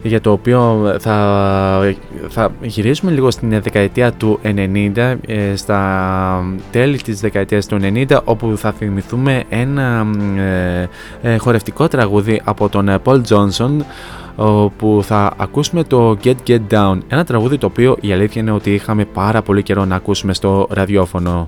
για το οποίο θα, θα γυρίσουμε λίγο στην δεκαετία του 90, ε, στα τέλη της δεκαετίας του 90, όπου θα θυμηθούμε ένα ε, ε, χορευτικό τραγούδι από τον Paul Johnson, όπου θα ακούσουμε το Get Get Down, ένα τραγούδι το οποίο η αλήθεια είναι ότι είχαμε πάρα πολύ καιρό να ακούσουμε στο ραδιόφωνο.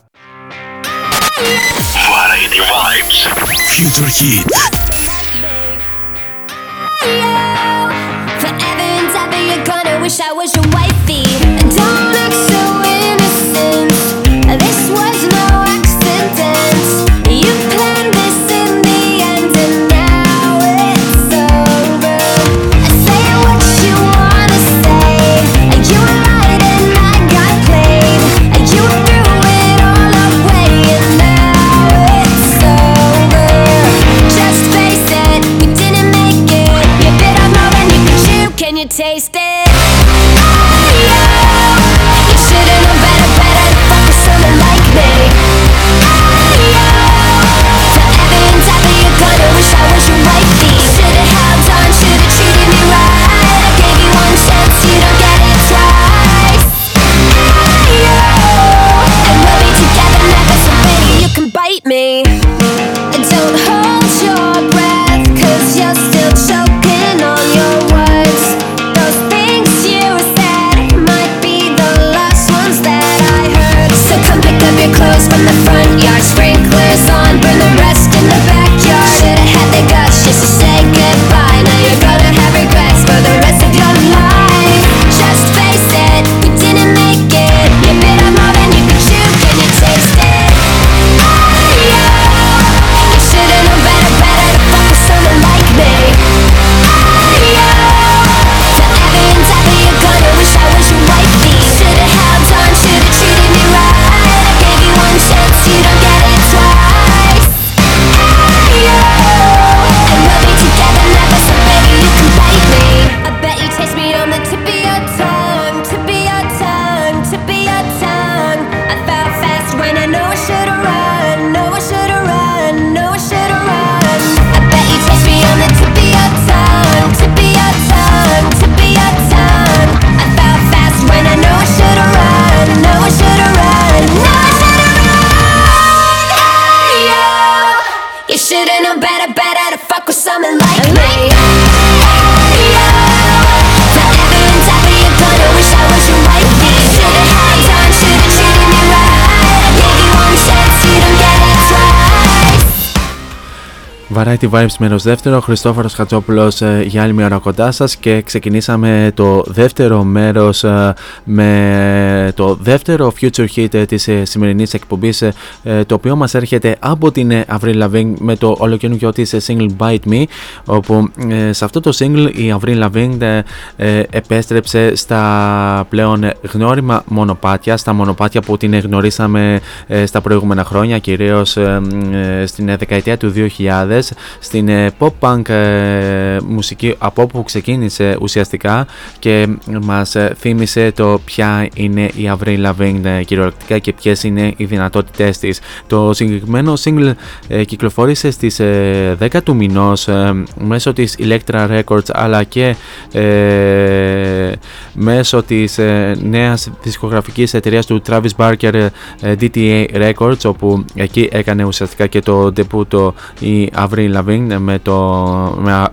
Variety Vibes. Future Hit. Forever and ever, you're gonna wish I was your wifey. Variety Vibes μέρος δεύτερο, Χριστόφορος Χατζόπουλος ε, για άλλη μια ώρα κοντά σας και ξεκινήσαμε το δεύτερο μέρος ε, με το δεύτερο Future Hit ε, της ε, σημερινής εκπομπής ε, ε, το οποίο μας έρχεται από την ε, Avril Lavigne με το ολοκαινούργιο της ε, single Bite Me όπου ε, σε αυτό το single η Avril Lavigne ε, ε, επέστρεψε στα πλέον γνώριμα μονοπάτια, στα μονοπάτια που την γνωρίσαμε ε, στα προηγούμενα χρόνια κυρίως ε, ε, στην ε, δεκαετία του 2000 στην ε, pop punk ε, μουσική από όπου ξεκίνησε ουσιαστικά και μας ε, θύμισε το ποια είναι η Avril Lavigne κυριολεκτικά και ποιες είναι οι δυνατότητές της. Το συγκεκριμένο single κυκλοφόρησε στις 10 του μηνός μέσω της Electra Records αλλά και ε, μέσω της ε, νέας δισκογραφικής εταιρείας του Travis Barker DTA Records όπου εκεί έκανε ουσιαστικά και το debut η Avril Avril με, το,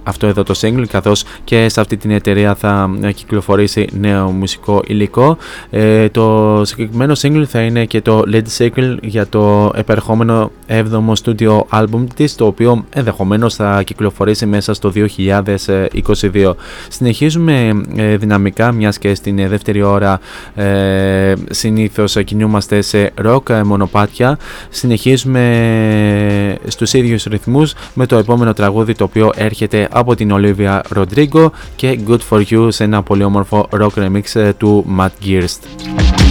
αυτό εδώ το single καθώς και σε αυτή την εταιρεία θα ε, κυκλοφορήσει νέο μουσικό υλικό. Ε, το συγκεκριμένο single θα είναι και το lead single για το επερχόμενο 7ο studio album της το οποίο ενδεχομένως θα κυκλοφορήσει μέσα στο 2022. Συνεχίζουμε ε, δυναμικά μιας και στην δεύτερη ώρα ε, συνήθως κινούμαστε σε rock μονοπάτια. Συνεχίζουμε στους ίδιους ρυθμούς με το επόμενο τραγούδι το οποίο έρχεται από την Olivia Rodrigo και Good For You σε ένα πολύ όμορφο rock remix ε, του Matt Gearst.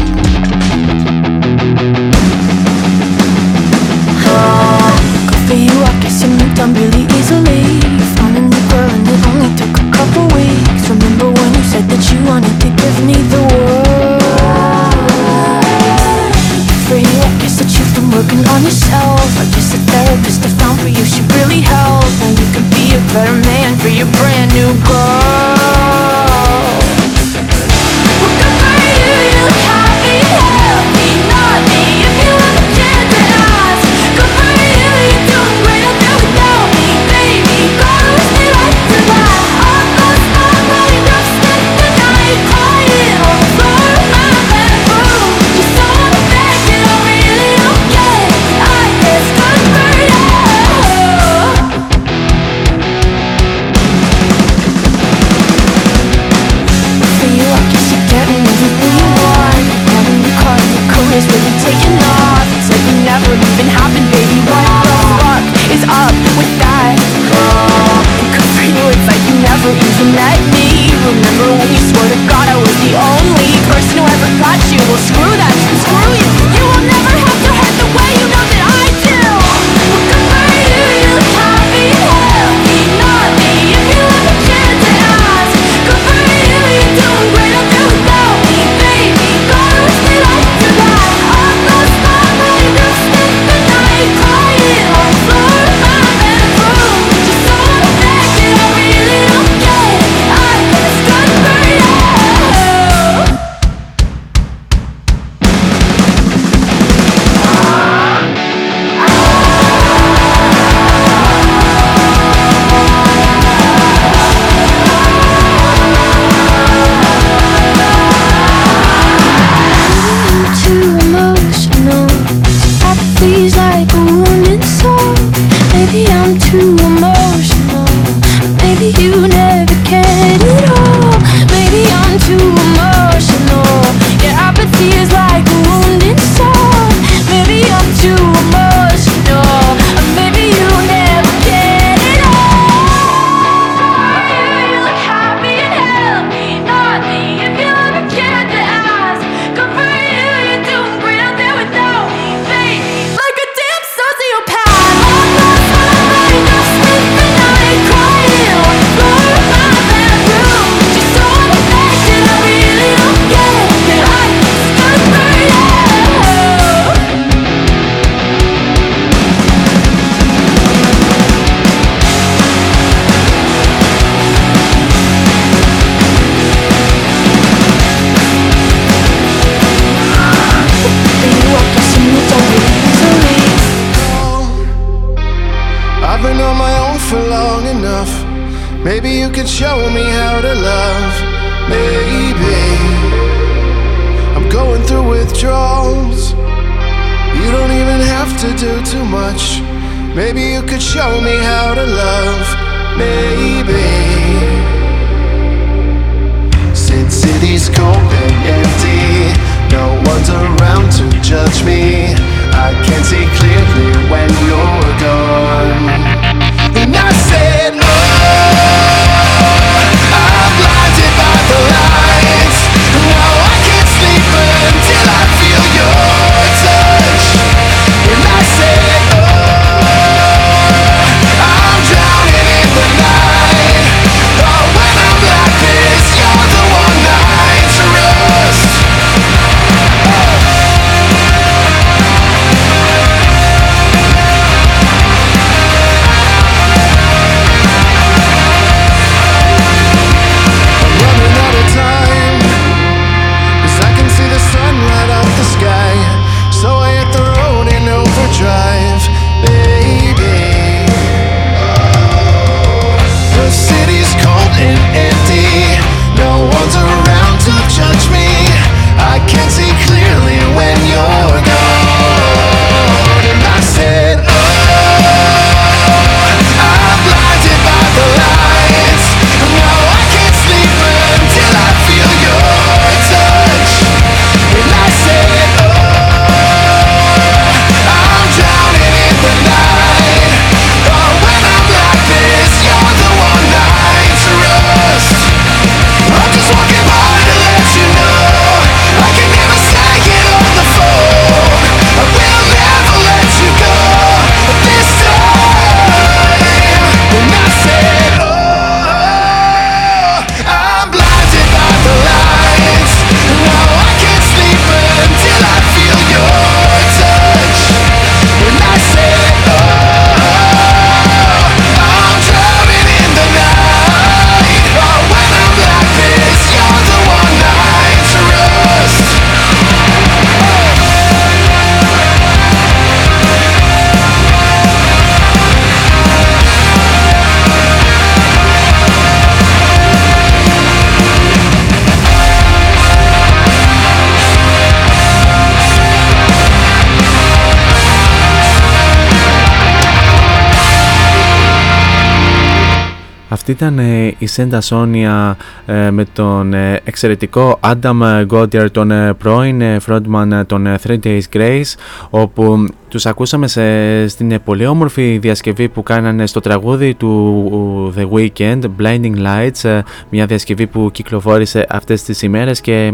Αυτή ήταν ε, η Σέντα Σόνια ε, με τον ε, εξαιρετικό Adam Godier, τον πρώην frontman των Three Days Grace, όπου τους ακούσαμε σε, στην πολύ όμορφη διασκευή που κάνανε στο τραγούδι του The Weeknd, Blinding Lights, μια διασκευή που κυκλοφόρησε αυτές τις ημέρες και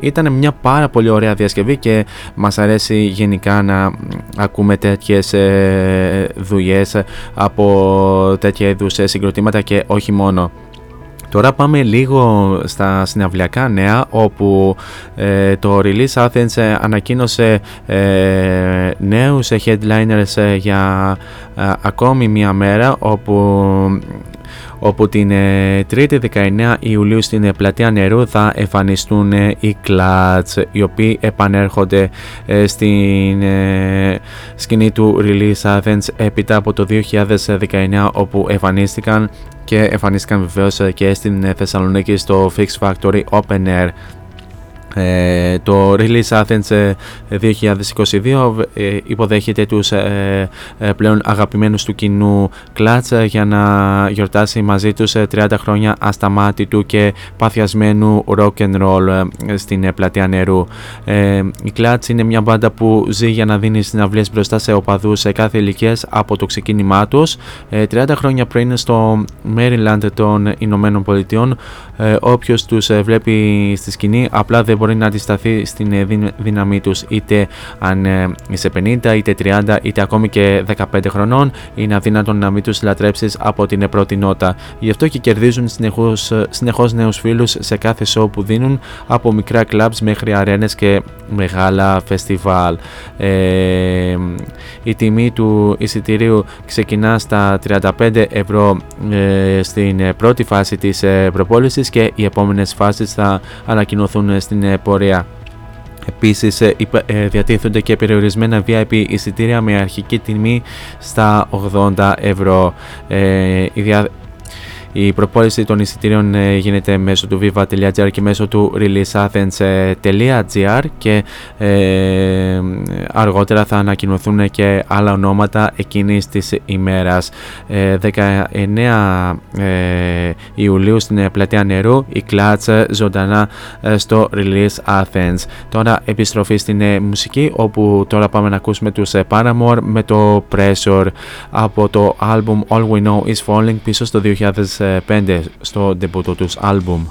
ήταν μια πάρα πολύ ωραία διασκευή και μας αρέσει γενικά να ακούμε τέτοιες δουλειές από τέτοια είδους συγκροτήματα και όχι μόνο. Τώρα πάμε λίγο στα συναυλιακά νέα όπου ε, το Release Athens ε, ανακοίνωσε ε, νέους headliners για ακόμη μία μέρα όπου όπου την 3η 19 Ιουλίου στην ε, πλατεία νερού θα εμφανιστούν ε, οι Clutch οι οποίοι επανέρχονται ε, στην σκηνή του Release Athens έπειτα από το 2019 όπου εμφανίστηκαν και εμφανίστηκαν βεβαίως και στην Θεσσαλονίκη στο Fix Factory Open Air ε, το Release Athens 2022 ε, ε, υποδέχεται τους πλέον αγαπημένους του κοινού Clutch για να γιορτάσει μαζί τους 30 χρόνια ασταμάτητου και παθιασμένου rock and roll στην πλατεία νερού. Η Clutch είναι μια μπάντα που ζει για να δίνει συναυλίες μπροστά σε οπαδούς σε κάθε ηλικίας από το ξεκίνημά τους. 30 χρόνια πριν στο Maryland των Ηνωμένων Πολιτειών όποιος τους βλέπει στη σκηνή απλά δεν μπορεί να αντισταθεί στην ε, δύναμή τους είτε αν ε, είσαι 50 είτε 30 είτε ακόμη και 15 χρονών είναι αδύνατον να μην τους λατρέψεις από την πρώτη νότα. Γι' αυτό και κερδίζουν συνεχώς, ε, συνεχώς νέους φίλους σε κάθε show που δίνουν από μικρά clubs μέχρι αρένες και μεγάλα φεστιβάλ. Ε, η τιμή του εισιτηρίου ξεκινά στα 35 ευρώ στην πρώτη φάση της προπόλησης και οι επόμενες φάσεις θα ανακοινωθούν στην πορεία. Επίσης ε, ε, διατίθενται και περιορισμένα VIP εισιτήρια με αρχική τιμή στα 80 ευρώ. Ε, η προπόληση των εισιτήριων ε, γίνεται μέσω του viva.gr και μέσω του releaseathens.gr και ε, αργότερα θα ανακοινωθούν και άλλα ονόματα εκείνης της ημέρας. 19 ε, Ιουλίου στην πλατεία νερού η Clutch ζωντανά στο Release Athens. Τώρα επιστροφή στην μουσική όπου τώρα πάμε να ακούσουμε τους Paramore με το Pressure από το album All We Know Is Falling πίσω στο 2000 5 στο ντεμπούτο τους άλμπουμ.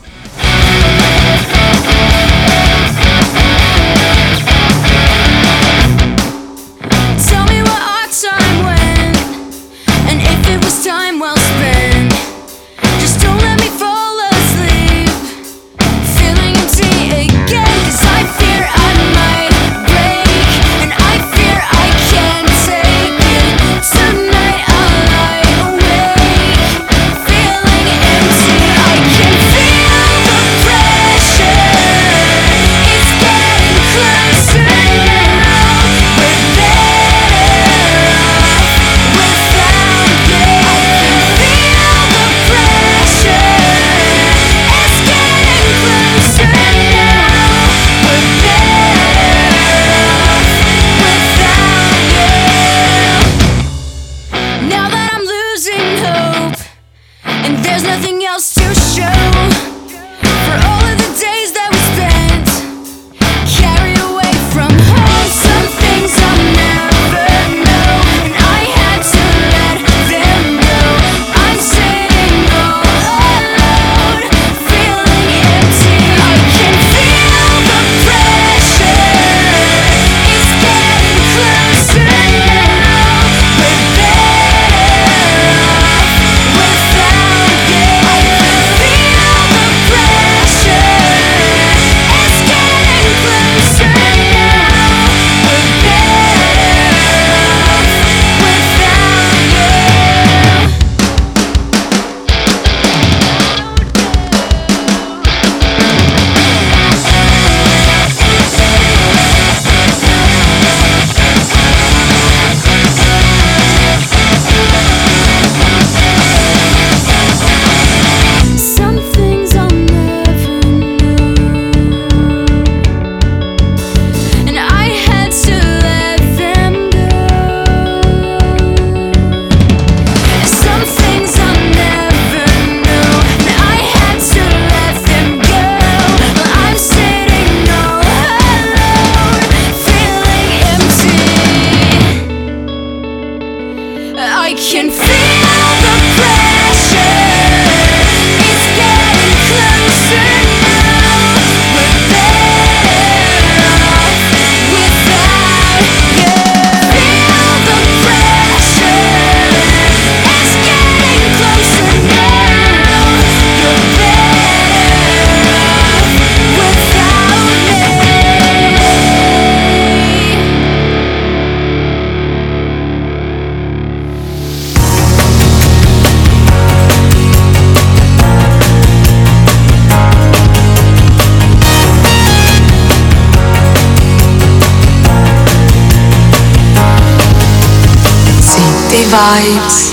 Vibes.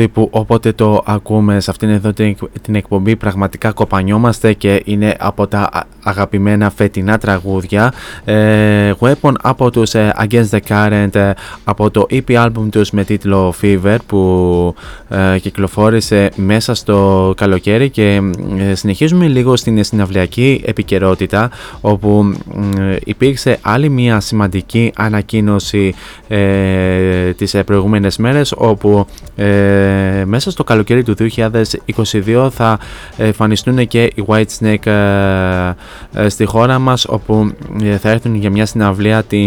Τραγούδι που όποτε το ακούμε σε αυτήν εδώ την εκπομπή πραγματικά κοπανιόμαστε και είναι από τα αγαπημένα φετινά τραγούδια ε, Weapon από τους ε, Against the Current ε, από το EP album τους με τίτλο Fever που ε, κυκλοφόρησε μέσα στο καλοκαίρι και συνεχίζουμε λίγο στην συναυλιακή επικαιρότητα όπου υπήρξε άλλη μια σημαντική ανακοίνωση ε, τις προηγούμενες μέρες όπου ε, μέσα στο καλοκαίρι του 2022 θα εμφανιστούν και οι White Snake ε, ε, στη χώρα μας όπου θα έρθουν για μια συναυλία τη,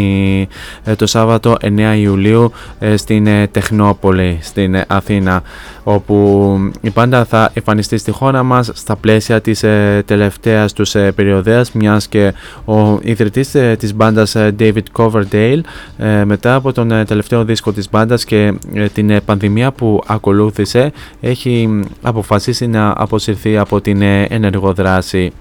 το Σάββατο 9 Ιουλίου στην Τεχνόπολη στην Αθήνα όπου η πάντα θα εμφανιστεί στη χώρα μας στα πλαίσια της τελευταίας τους περιοδέας μιας και ο ιδρυτής της μπάντας David Coverdale μετά από τον τελευταίο δίσκο της μπάντας και την πανδημία που ακολούθησε έχει αποφασίσει να αποσυρθεί από την ε, ενεργοδράση.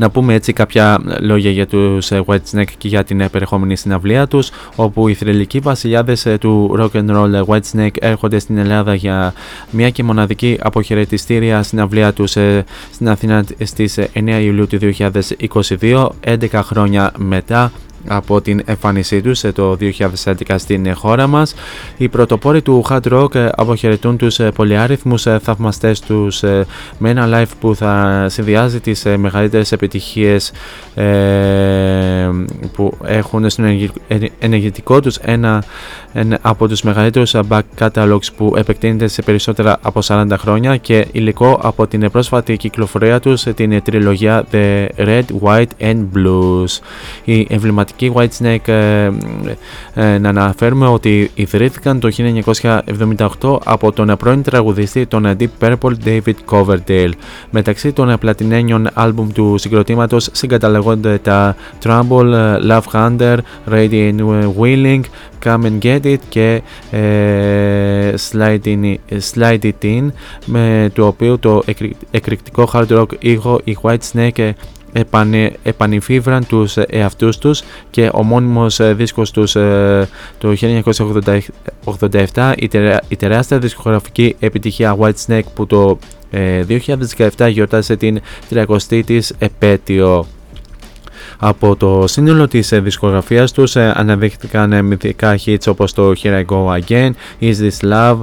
Να πούμε έτσι κάποια λόγια για τους ε, Whitesnake και για την επερχόμενη συναυλία τους όπου οι θρελικοί βασιλιάδες ε, του rock and roll Whitesnake έρχονται στην Ελλάδα για μια και μοναδική αποχαιρετιστήρια συναυλία τους στην Αθήνα στις 9 Ιουλίου του 2022 11 χρόνια μετά από την εμφάνισή τους το 2011 στην χώρα μας. Οι πρωτοπόροι του hard rock αποχαιρετούν τους πολυάριθμους θαυμαστές τους με ένα live που θα συνδυάζει τις μεγαλύτερες επιτυχίες ε, που έχουν στον ενεργητικό τους ένα από τους μεγαλύτερους back catalogs που επεκτείνεται σε περισσότερα από 40 χρόνια και υλικό από την πρόσφατη κυκλοφορία τους την τριλογία The Red, White and Blues. Η εμβληματική Whitesnake ε, ε, να αναφέρουμε ότι ιδρύθηκαν το 1978 από τον πρώην τραγουδιστή τον Deep Purple David Coverdale. Μεταξύ των πλατινένιων άλμπουμ του συγκροτήματος συγκαταλεγόνται τα Trumbull, Love Hunter, Radiant Wheeling, Come and Get It και ε, Slide, in, Slide It In με το οποίο το εκρηκτικό hard rock ήχο οι White Snake επανε, επανηφίβραν τους εαυτούς τους και ο μόνιμος δίσκος τους το 1987 η, η τεράστια δισκογραφική επιτυχία White Snake που το 2017 γιορτάσε την 30η της επέτειο. Από το σύνολο της ε, δισκογραφίας τους ε, αναδείχθηκαν ε, μυθικά hits όπως το Here I Go Again, Is This Love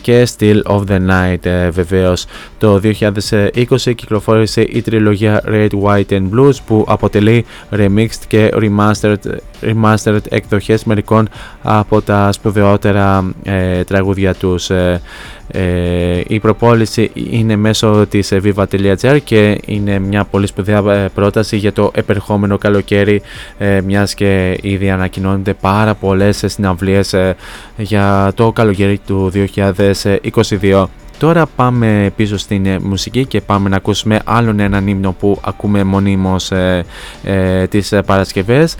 και Still of the Night βεβαίως. Το 2020 κυκλοφόρησε η τριλογία Red, White and Blues που αποτελεί remixed και remastered, remastered εκδοχές μερικών από τα σπουδαιότερα τραγούδια τους. Ε, η προπόληση είναι μέσω της viva.gr και είναι μια πολύ σπουδαία ε, πρόταση για το επερχόμενο καλοκαίρι ε, μιας και ήδη ανακοινώνονται πάρα πολλές συναυλίες για το καλοκαίρι του 2022. Τώρα πάμε πίσω στην μουσική και πάμε να ακούσουμε άλλον έναν ύμνο που ακούμε μονίμως ε, ε, τις Παρασκευές.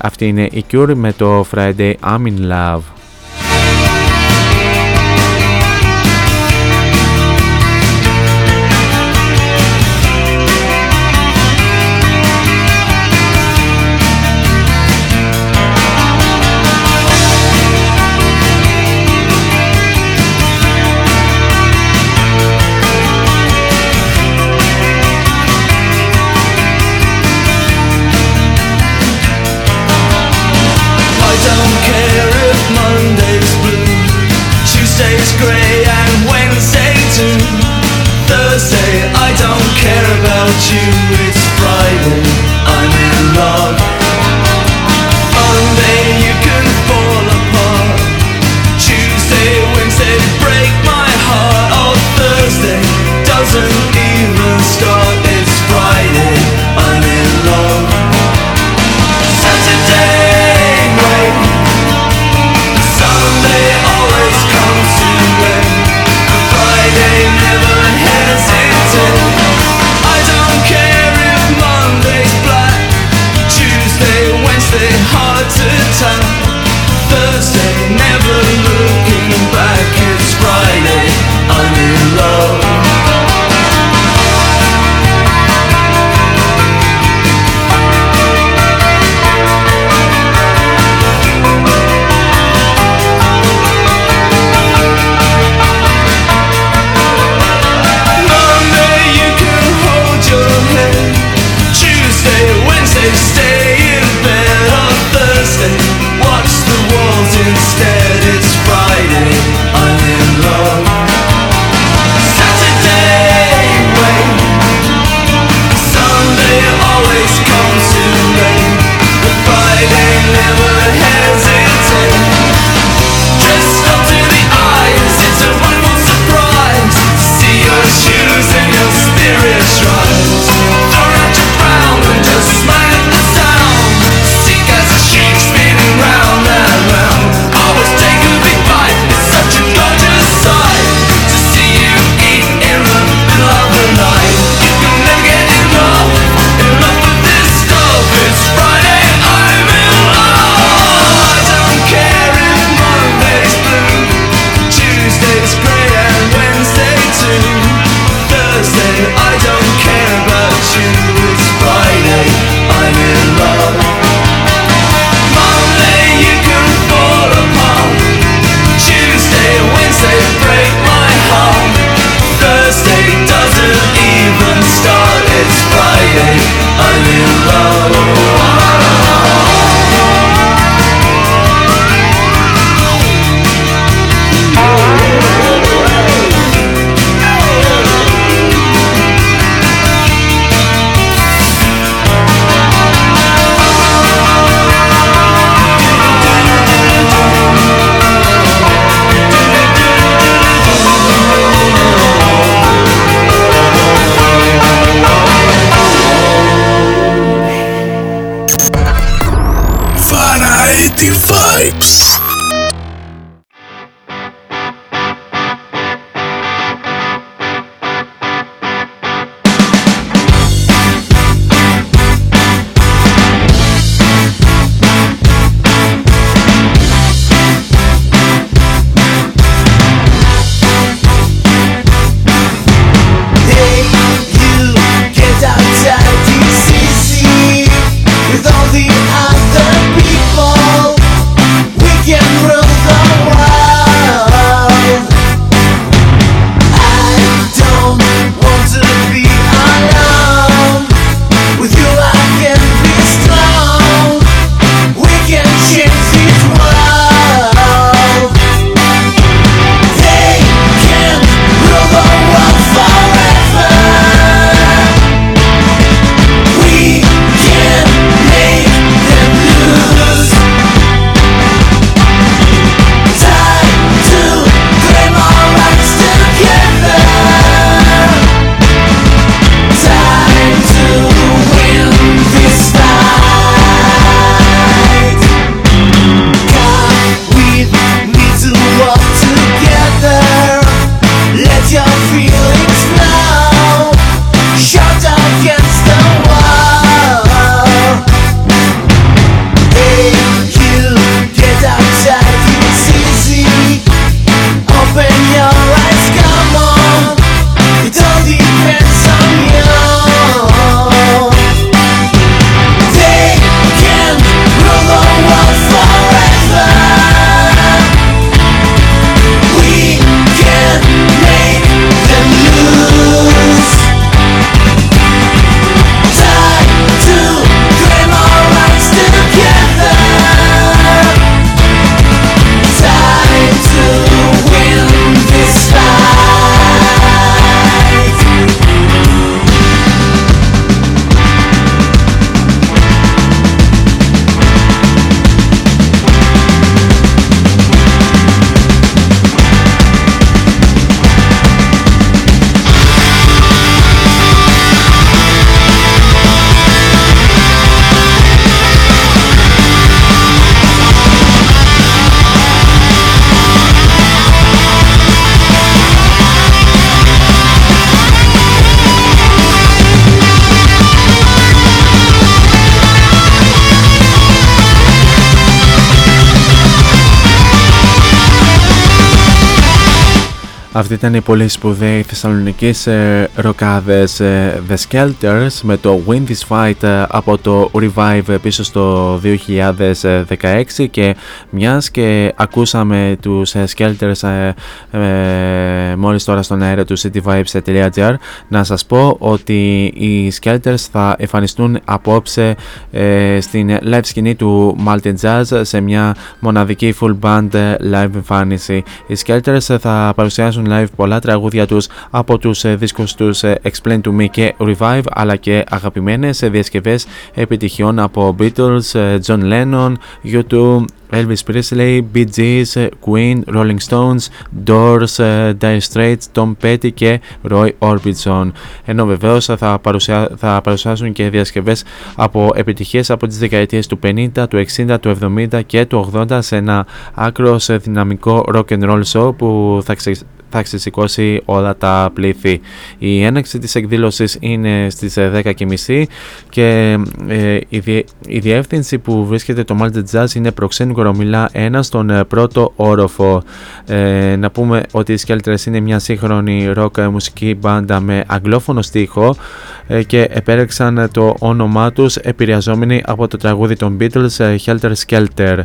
αυτή είναι η Cure με το Friday I'm in Love. again Αυτή ήταν η πολύ σπουδαίοι θεσσαλονικοί ε, ροκάδες ε, The Skelters με το Win This Fight ε, από το Revive πίσω στο 2016 και μιας και ακούσαμε τους ε, Skelters ε, ε, μόλις τώρα στον αέρα του cityvibes.gr να σας πω ότι οι Skelters θα εμφανιστούν απόψε στην live σκηνή του Maltin Jazz σε μια μοναδική full band live εμφάνιση. Οι Skelters θα παρουσιάσουν live πολλά τραγούδια τους από τους ε, δίσκους τους ε, Explain to Me και Revive αλλά και αγαπημένες ε, διασκευές επιτυχιών από Beatles, John Lennon, U2, Elvis Presley, Bee Gees, Queen, Rolling Stones, Doors, Dire Straits, Tom Petty και Roy Orbison. Ενώ βεβαίως θα, παρουσιά, θα παρουσιάσουν και διασκευές από επιτυχίες από τις δεκαετίες του 50, του 60, του 70 και του 80 σε ένα άκρος δυναμικό rock and roll show που θα, ξε, θα ξεσηκώσει όλα τα πλήθη. Η έναξη της εκδήλωσης είναι στις 10.30 και ε, η, διε, η διεύθυνση που βρίσκεται το Malta Jazz είναι προξένου κορομιλά 1 στον ε, πρώτο όροφο. Ε, να πούμε ότι οι Skelters είναι μια σύγχρονη rock μουσική μπάντα με αγγλόφωνο στίχο ε, και επέλεξαν το όνομά τους επηρεαζόμενοι από το τραγούδι των Beatles Helter Skelter.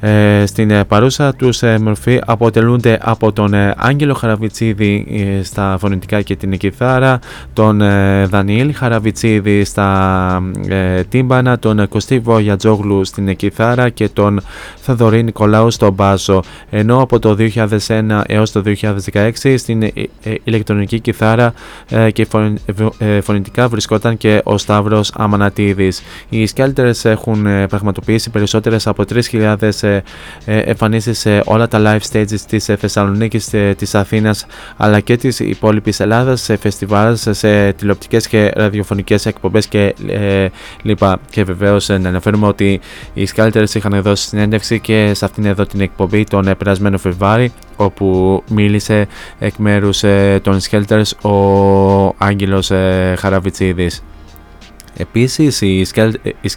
Ε, στην παρούσα τους μορφή αποτελούνται από τον Άγγελο Χαραβιτσίδη ε, στα φωνητικά και την κιθάρα, τον ε, Δανιήλ Χαραβιτσίδη στα ε, τύμπανα, τον Κωστή Βογιατζόγλου στην κιθάρα και τον Θαδωρή Νικολάου στο μπάσο. Ενώ από το 2001 έως το 2016 στην ηλεκτρονική κιθάρα και φωνητικά βρισκόταν και ο Σταύρος Αμανατίδης. Οι Skelters έχουν πραγματοποιήσει περισσότερες από 3.000 εμφανίσεις σε όλα τα live stages της Θεσσαλονίκης, της Αθήνας Αθήνας αλλά και της υπόλοιπης Ελλάδας σε φεστιβάλ, σε τηλεοπτικές και ραδιοφωνικές εκπομπές και ε, λοιπά. Και βεβαίως να αναφέρουμε ότι οι Skelters είχαν δώσει συνέντευξη και σε αυτήν εδώ την εκπομπή τον περασμένο Φεβρουάρι όπου μίλησε εκ μέρους των Skelters ο Άγγελος Χαραβιτσίδης. Επίσης οι,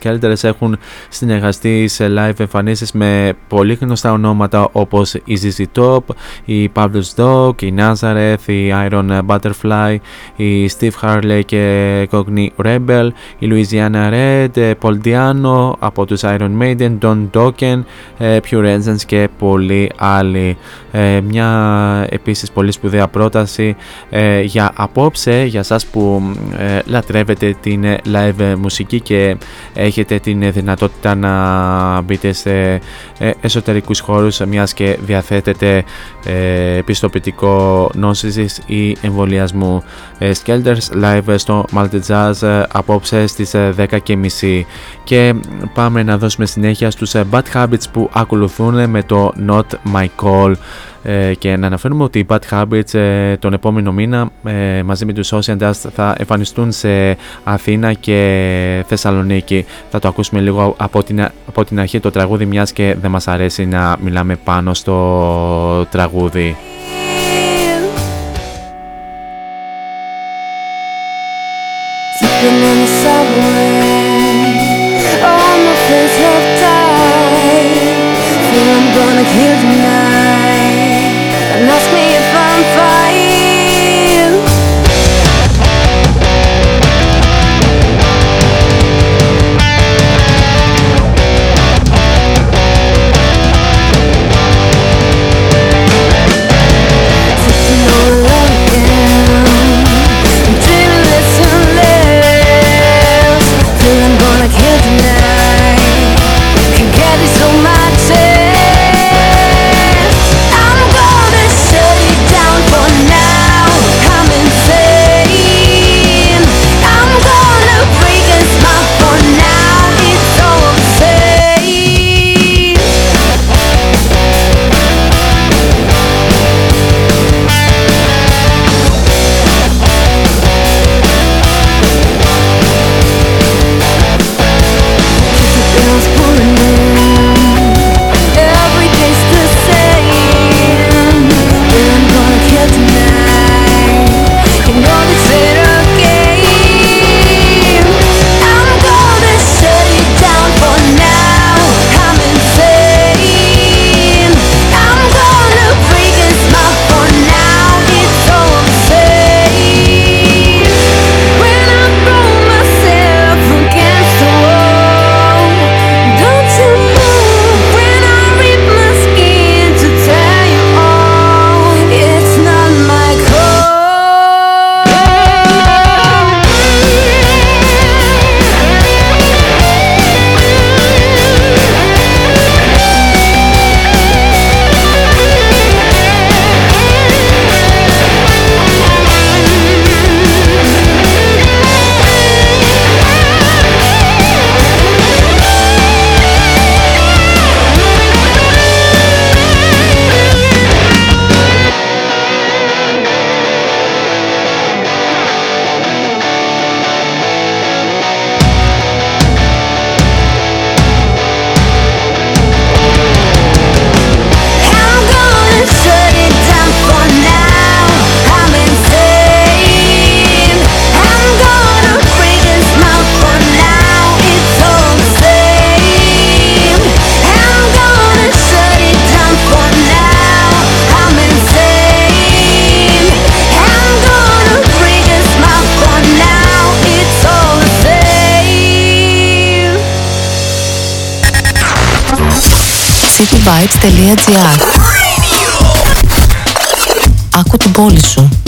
Skelters έχουν συνεργαστεί σε live εμφανίσεις με πολύ γνωστά ονόματα όπως η ZZ Top, η Pablo's Dog, η Nazareth, η Iron Butterfly, η Steve Harley και Cogni Rebel, η Louisiana Red, Paul Diano από τους Iron Maiden, Don Dokken, Pure Essence και πολλοί άλλοι. Ε, μια επίσης πολύ σπουδαία πρόταση ε, για απόψε για σας που ε, λατρεύετε την live μουσική και έχετε την δυνατότητα να μπείτε σε εσωτερικούς χώρους μιας και διαθέτετε πιστοποιητικό νόσησης ή εμβολιασμού. Skelders live στο Multi Jazz απόψε στις 10.30 και πάμε να δώσουμε συνέχεια στους Bad Habits που ακολουθούν με το Not My Call ε, και να αναφέρουμε ότι οι Bad Habits ε, τον επόμενο μήνα ε, μαζί με τους Ocean Dust θα εμφανιστούν σε Αθήνα και Θεσσαλονίκη. Θα το ακούσουμε λίγο από την, από την αρχή το τραγούδι μιας και δεν μας αρέσει να μιλάμε πάνω στο τραγούδι. cityvibes.gr Άκου την πόλη σου.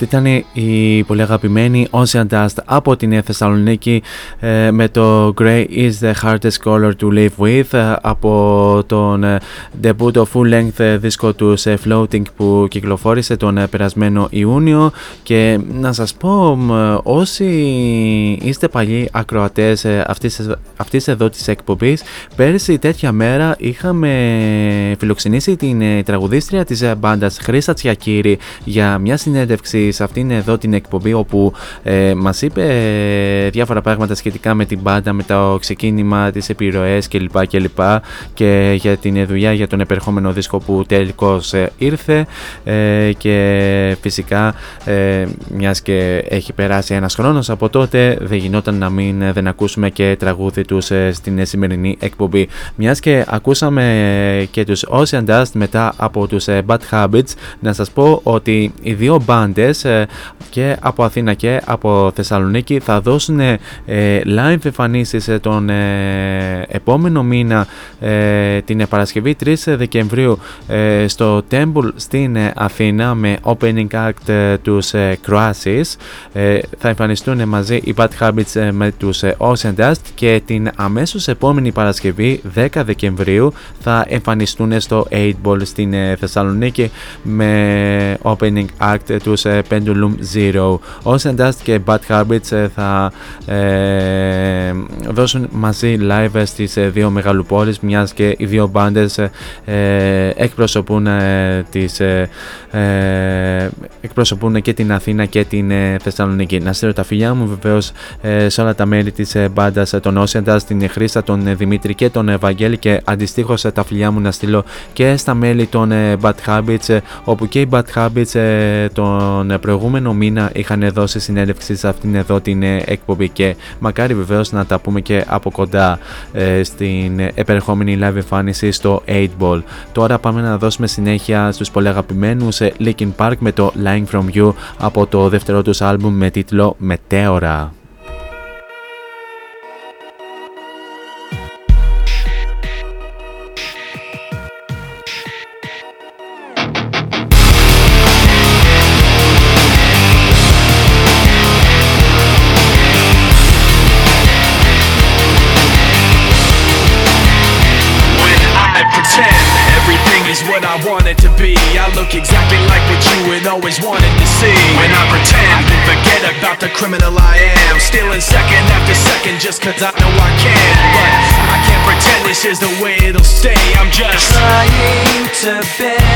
Ήταν η πολύ αγαπημένη Ocean Dust από την Θεσσαλονίκη ε, με το Grey is the hardest color to live with ε, από τον ε, debut το full length δίσκο τους Floating που κυκλοφόρησε τον περασμένο Ιούνιο. Και να σας πω όσοι είστε παλιοί ακροατές αυτής, αυτής εδώ της εκπομπής πέρσι τέτοια μέρα είχαμε φιλοξενήσει την τραγουδίστρια της μπάντας Χρήστας Τσιακύρη για μια συνέντευξη σε αυτήν εδώ την εκπομπή όπου ε, μας είπε διάφορα πράγματα σχετικά με την μπάντα, με το ξεκίνημα, τις επιρροές κλπ. κλπ. και για την δουλειά για τον επερχόμενο δίσκο που τελικώς ε, ήρθε ε, και φυσικά ε, μιας και έχει περάσει ένας χρόνος από τότε δεν γινόταν να μην ε, δεν ακούσουμε και τραγούδι τους στην σημερινή εκπομπή. Μιας και ακούσαμε και τους Ocean Dust μετά από τους Bad Habits να σας πω ότι οι δύο μπάντες και από Αθήνα και από Θεσσαλονίκη. Θα δώσουν ε, live εμφανίσεις ε, τον ε, επόμενο μήνα την Παρασκευή 3 Δεκεμβρίου στο Temple στην Αθήνα με opening act τους Croasis θα εμφανιστούν μαζί οι Bad Habits με τους Ocean Dust και την αμέσως επόμενη Παρασκευή 10 Δεκεμβρίου θα εμφανιστούν στο 8 Ball στην Θεσσαλονίκη με opening act τους Pendulum Zero. Ocean Dust και Bad Habits ε, θα ε, δώσουν μαζί live στις ε, δύο μεγαλοπόλεις μιας και οι δύο μπάντες ε, εκπροσωπούν, τις, εκπροσωπούν και την Αθήνα και την Θεσσαλονίκη. Να στείλω τα φιλιά μου βεβαίως σε όλα τα μέλη της μπάντας των Ocean Dust, την Χρήστα, τον Δημήτρη και τον Ευαγγέλη και αντιστοίχως τα φιλιά μου να στείλω και στα μέλη των Bad Habits όπου και οι Bad Habits τον προηγούμενο μήνα είχαν δώσει συνέντευξη σε αυτήν εδώ την ε, εκπομπή και μακάρι βεβαίως να τα πούμε και από κοντά ε, στην επερχόμενη live εμφάνιση στο 8 Ball. Τώρα πάμε να δώσουμε συνέχεια στους πολύ αγαπημένους ε, Linkin Park με το Lying From You από το δεύτερο τους άλμπουμ με τίτλο Μετέωρα. Cause I know I can But I can't pretend this is the way it'll stay. I'm just trying to bend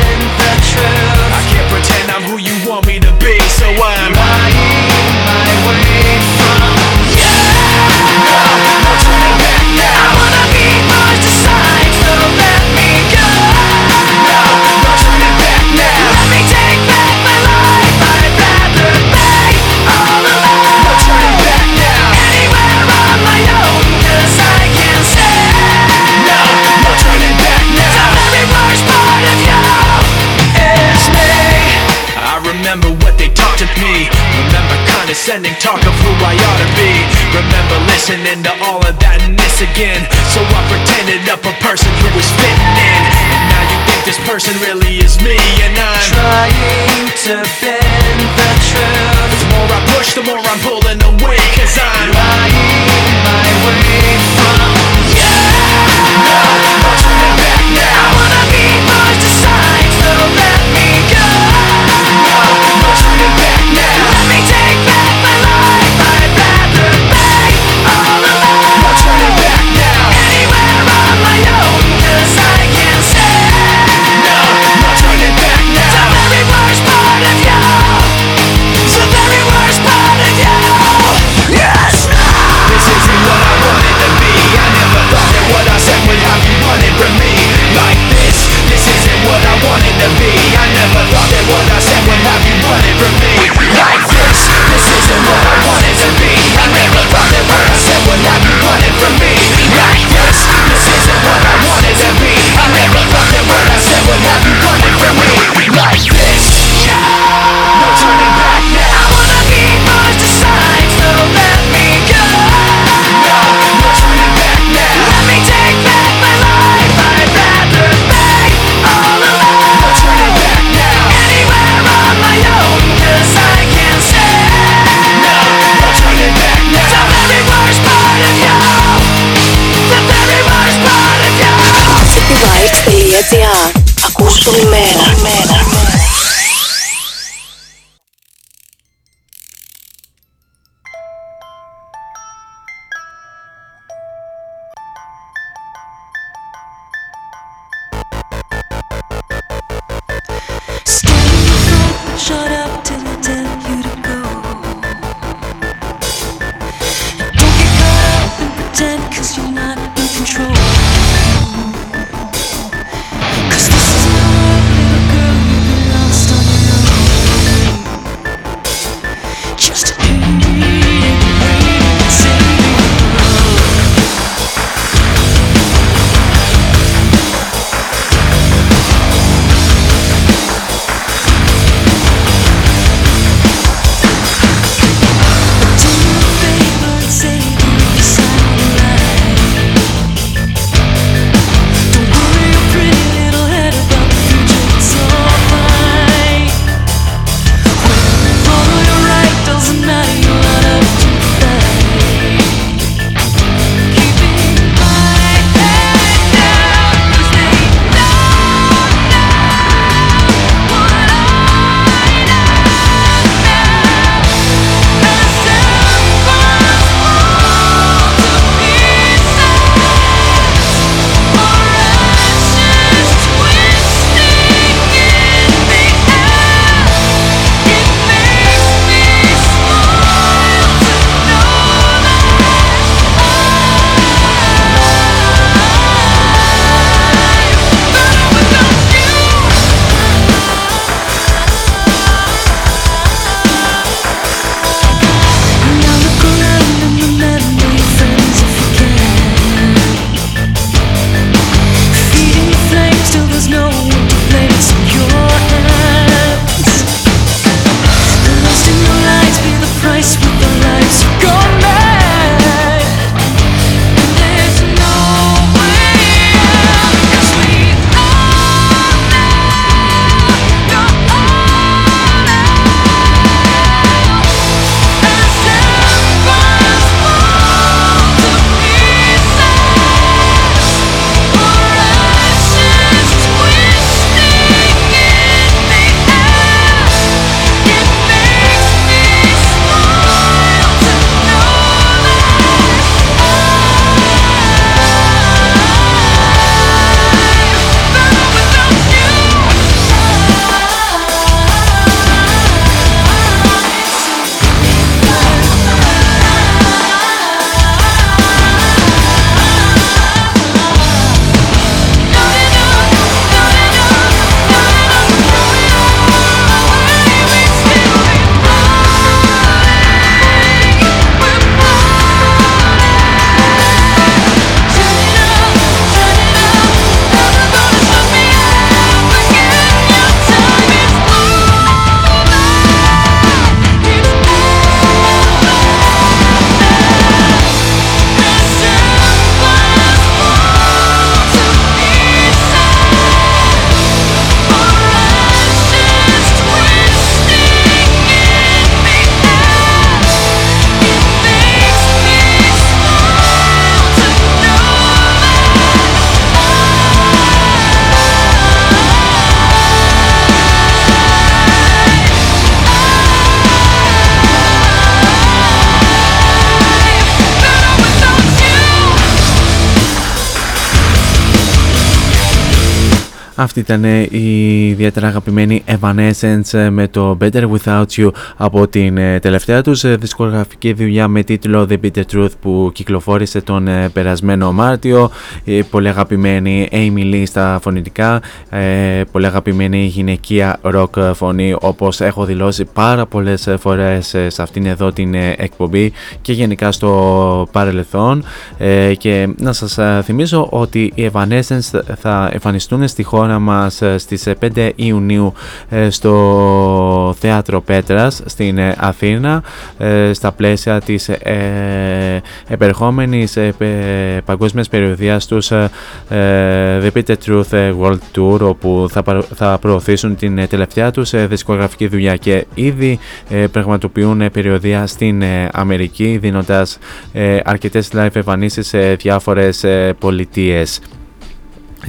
Αυτή ήταν η ιδιαίτερα αγαπημένη Evanescence με το Better Without You από την ε, τελευταία τους ε, δισκογραφική δουλειά με τίτλο The Bitter Truth που κυκλοφόρησε τον ε, περασμένο Μάρτιο. Η πολύ αγαπημένη Amy Lee στα φωνητικά, ε, πολύ αγαπημένη γυναικεία rock φωνή όπως έχω δηλώσει πάρα πολλές φορές ε, σε αυτήν εδώ την ε, εκπομπή και γενικά στο παρελθόν ε, και να σας ε, θυμίσω ότι οι Evanescence θα εμφανιστούν στη χώρα μας ε, στις ε, 5 Ιουνίου ε, στο Θέατρο Πέτρας στην ε, Αθήνα ε, στα πλαίσια της ε, επερχόμενης ε, πε- παγκόσμιας περιοδίας τους ε, ε, The Bitter Truth ε, World Tour όπου θα, παρο- θα προωθήσουν την ε, τελευταία τους ε, δισκογραφική δουλειά και ήδη ε, πραγματοποιούν ε, περιοδία στην ε, Αμερική δίνοντας ε, αρκετές live εμφανίσεις σε διάφορες ε, πολιτείες.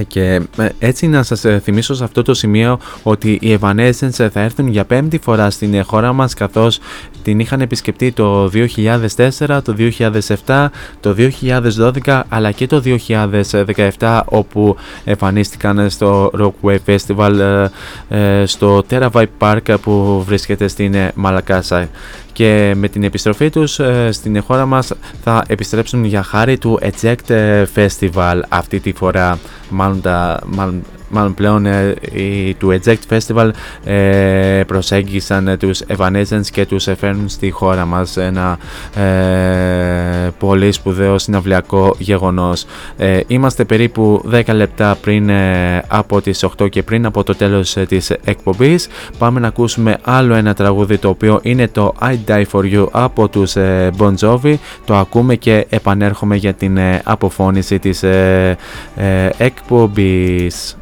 Και ε, έτσι να σας ε, θυμίσω σε αυτό το σημείο ότι οι Evanescence θα έρθουν για πέμπτη φορά στην χώρα μας καθώς την είχαν επισκεπτεί το 2004, το 2007, το 2012 αλλά και το 2017 όπου εμφανίστηκαν στο Rockway Festival στο Terabyte Park που βρίσκεται στην Μαλακάσα και με την επιστροφή τους ε, στην χώρα μας θα επιστρέψουν για χάρη του Eject Festival αυτή τη φορά. Μάλλον, τα, μάλλον μάλλον πλέον ε, οι, του Eject Festival ε, προσέγγισαν ε, τους Evanescence και τους φέρνουν στη χώρα μας ένα ε, πολύ σπουδαίο συναυλιακό γεγονός. Ε, είμαστε περίπου 10 λεπτά πριν από τις 8 και πριν από το τέλος της εκπομπής. Πάμε να ακούσουμε άλλο ένα τραγούδι το οποίο είναι το I Die For You από τους Bon Jovi. Το ακούμε και επανέρχομαι για την αποφώνηση της εκπομπής.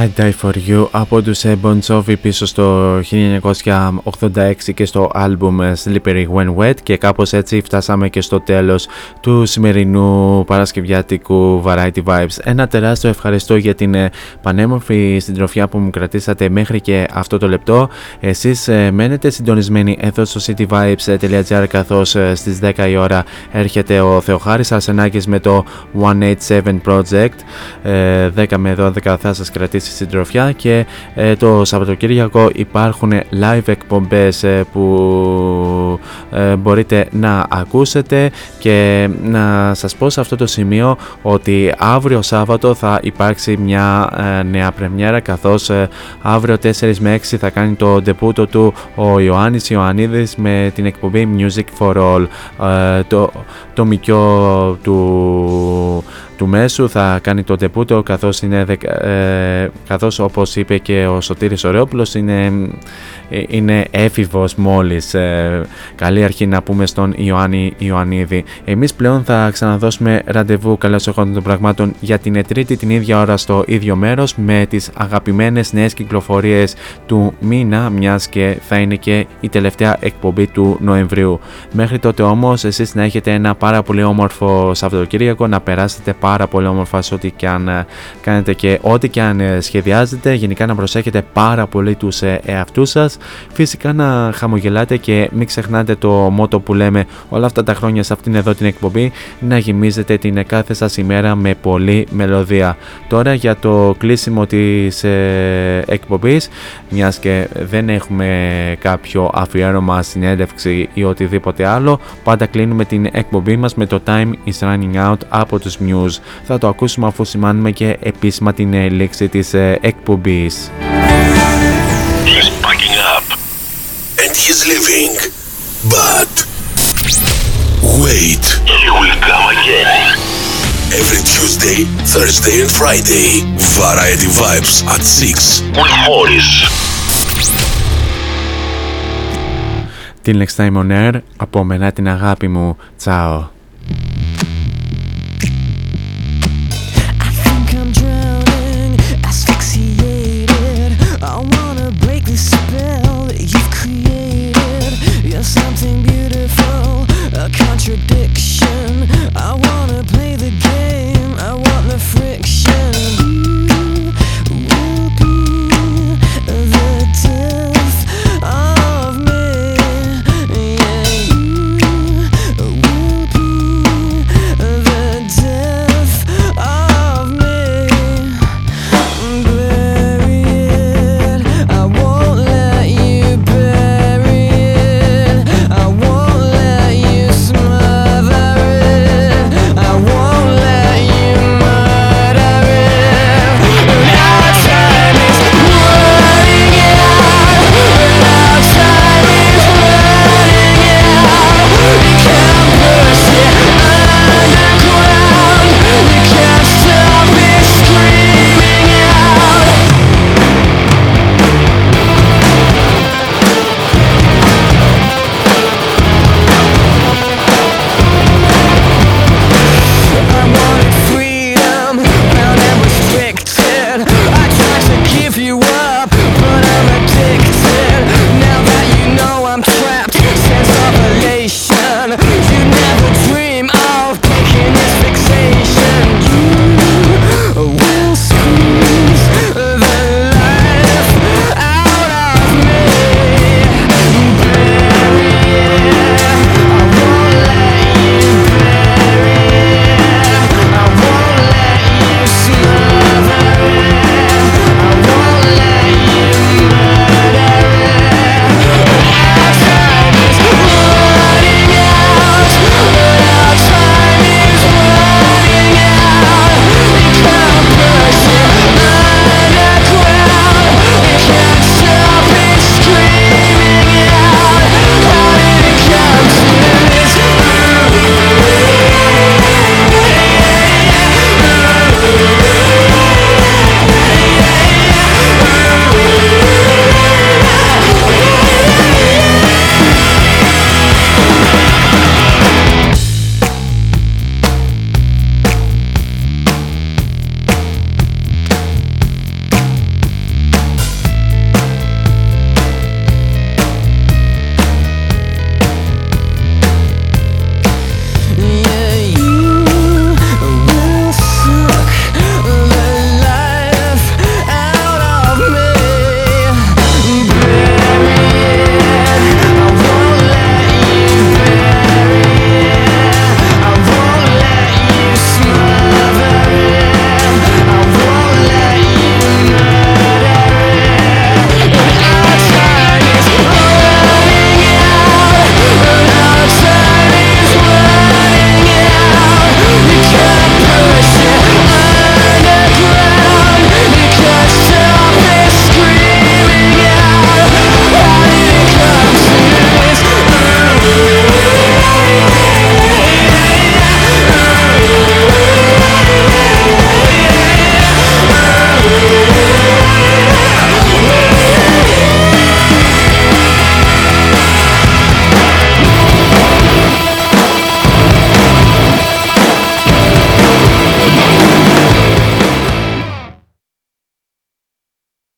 I Die For You από τους ε, Bon Jovi πίσω στο 1986 και στο άλμπουμ ε, Slippery When Wet και κάπως έτσι φτάσαμε και στο τέλος του σημερινού παρασκευιάτικου Variety Vibes. Ένα τεράστιο ευχαριστώ για την ε, πανέμορφη συντροφιά που μου κρατήσατε μέχρι και αυτό το λεπτό. Εσείς μένετε συντονισμένοι εδώ στο cityvibes.gr καθώς στις 10 η ώρα έρχεται ο Θεοχάρης Αρσενάκης με το 187 Project. 10 με 12 θα σας κρατήσει στη συντροφιά και ε, το Σαββατοκύριακο υπάρχουν live εκπομπές ε, που ε, μπορείτε να ακούσετε και να σας πω σε αυτό το σημείο ότι αύριο Σάββατο θα υπάρξει μια νέα πρεμιέρα καθώς αύριο 4 με 6 θα κάνει το ντεπούτο του ο Ιωάννης Ιωαννίδης με την εκπομπή Music for All. Το, το μικιό του του μέσου θα κάνει το τεπούτο καθώς, είναι, ε, καθώς όπως είπε και ο Σωτήρης Ωρεόπουλος είναι ε, είναι έφηβος μόλις ε, καλή αρχή να πούμε στον Ιωάννη Ιωαννίδη. Εμείς πλέον θα ξαναδώσουμε ραντεβού καλώς εχόντων των πραγμάτων για την τρίτη την ίδια ώρα στο ίδιο μέρος με τις αγαπημένες νέες κυκλοφορίες του μήνα μιας και θα είναι και η τελευταία εκπομπή του Νοεμβρίου. Μέχρι τότε όμως εσείς να έχετε ένα πάρα πολύ όμορφο Σαββατοκύριακο να περάσετε πάρα πολύ όμορφα σε ό,τι και αν ε, κάνετε και ό,τι και αν σχεδιάζετε γενικά να προσέχετε πάρα πολύ τους εαυτούς σας Φυσικά να χαμογελάτε και μην ξεχνάτε το μότο που λέμε όλα αυτά τα χρόνια σε αυτήν εδώ την εκπομπή να γεμίζετε την κάθε σας ημέρα με πολλή μελωδία. Τώρα για το κλείσιμο της ε, εκπομπής μιας και δεν έχουμε κάποιο αφιέρωμα συνέντευξη ή οτιδήποτε άλλο πάντα κλείνουμε την εκπομπή μας με το Time is Running Out από τους Muse. Θα το ακούσουμε αφού σημάνουμε και επίσημα την λήξη της ε, εκπομπής. and he's leaving. But wait, he will come again. Every Tuesday, Thursday, and Friday, Variety Vibes at 6 with Morris. Till next time on air, από μένα την αγάπη μου. Τσάω.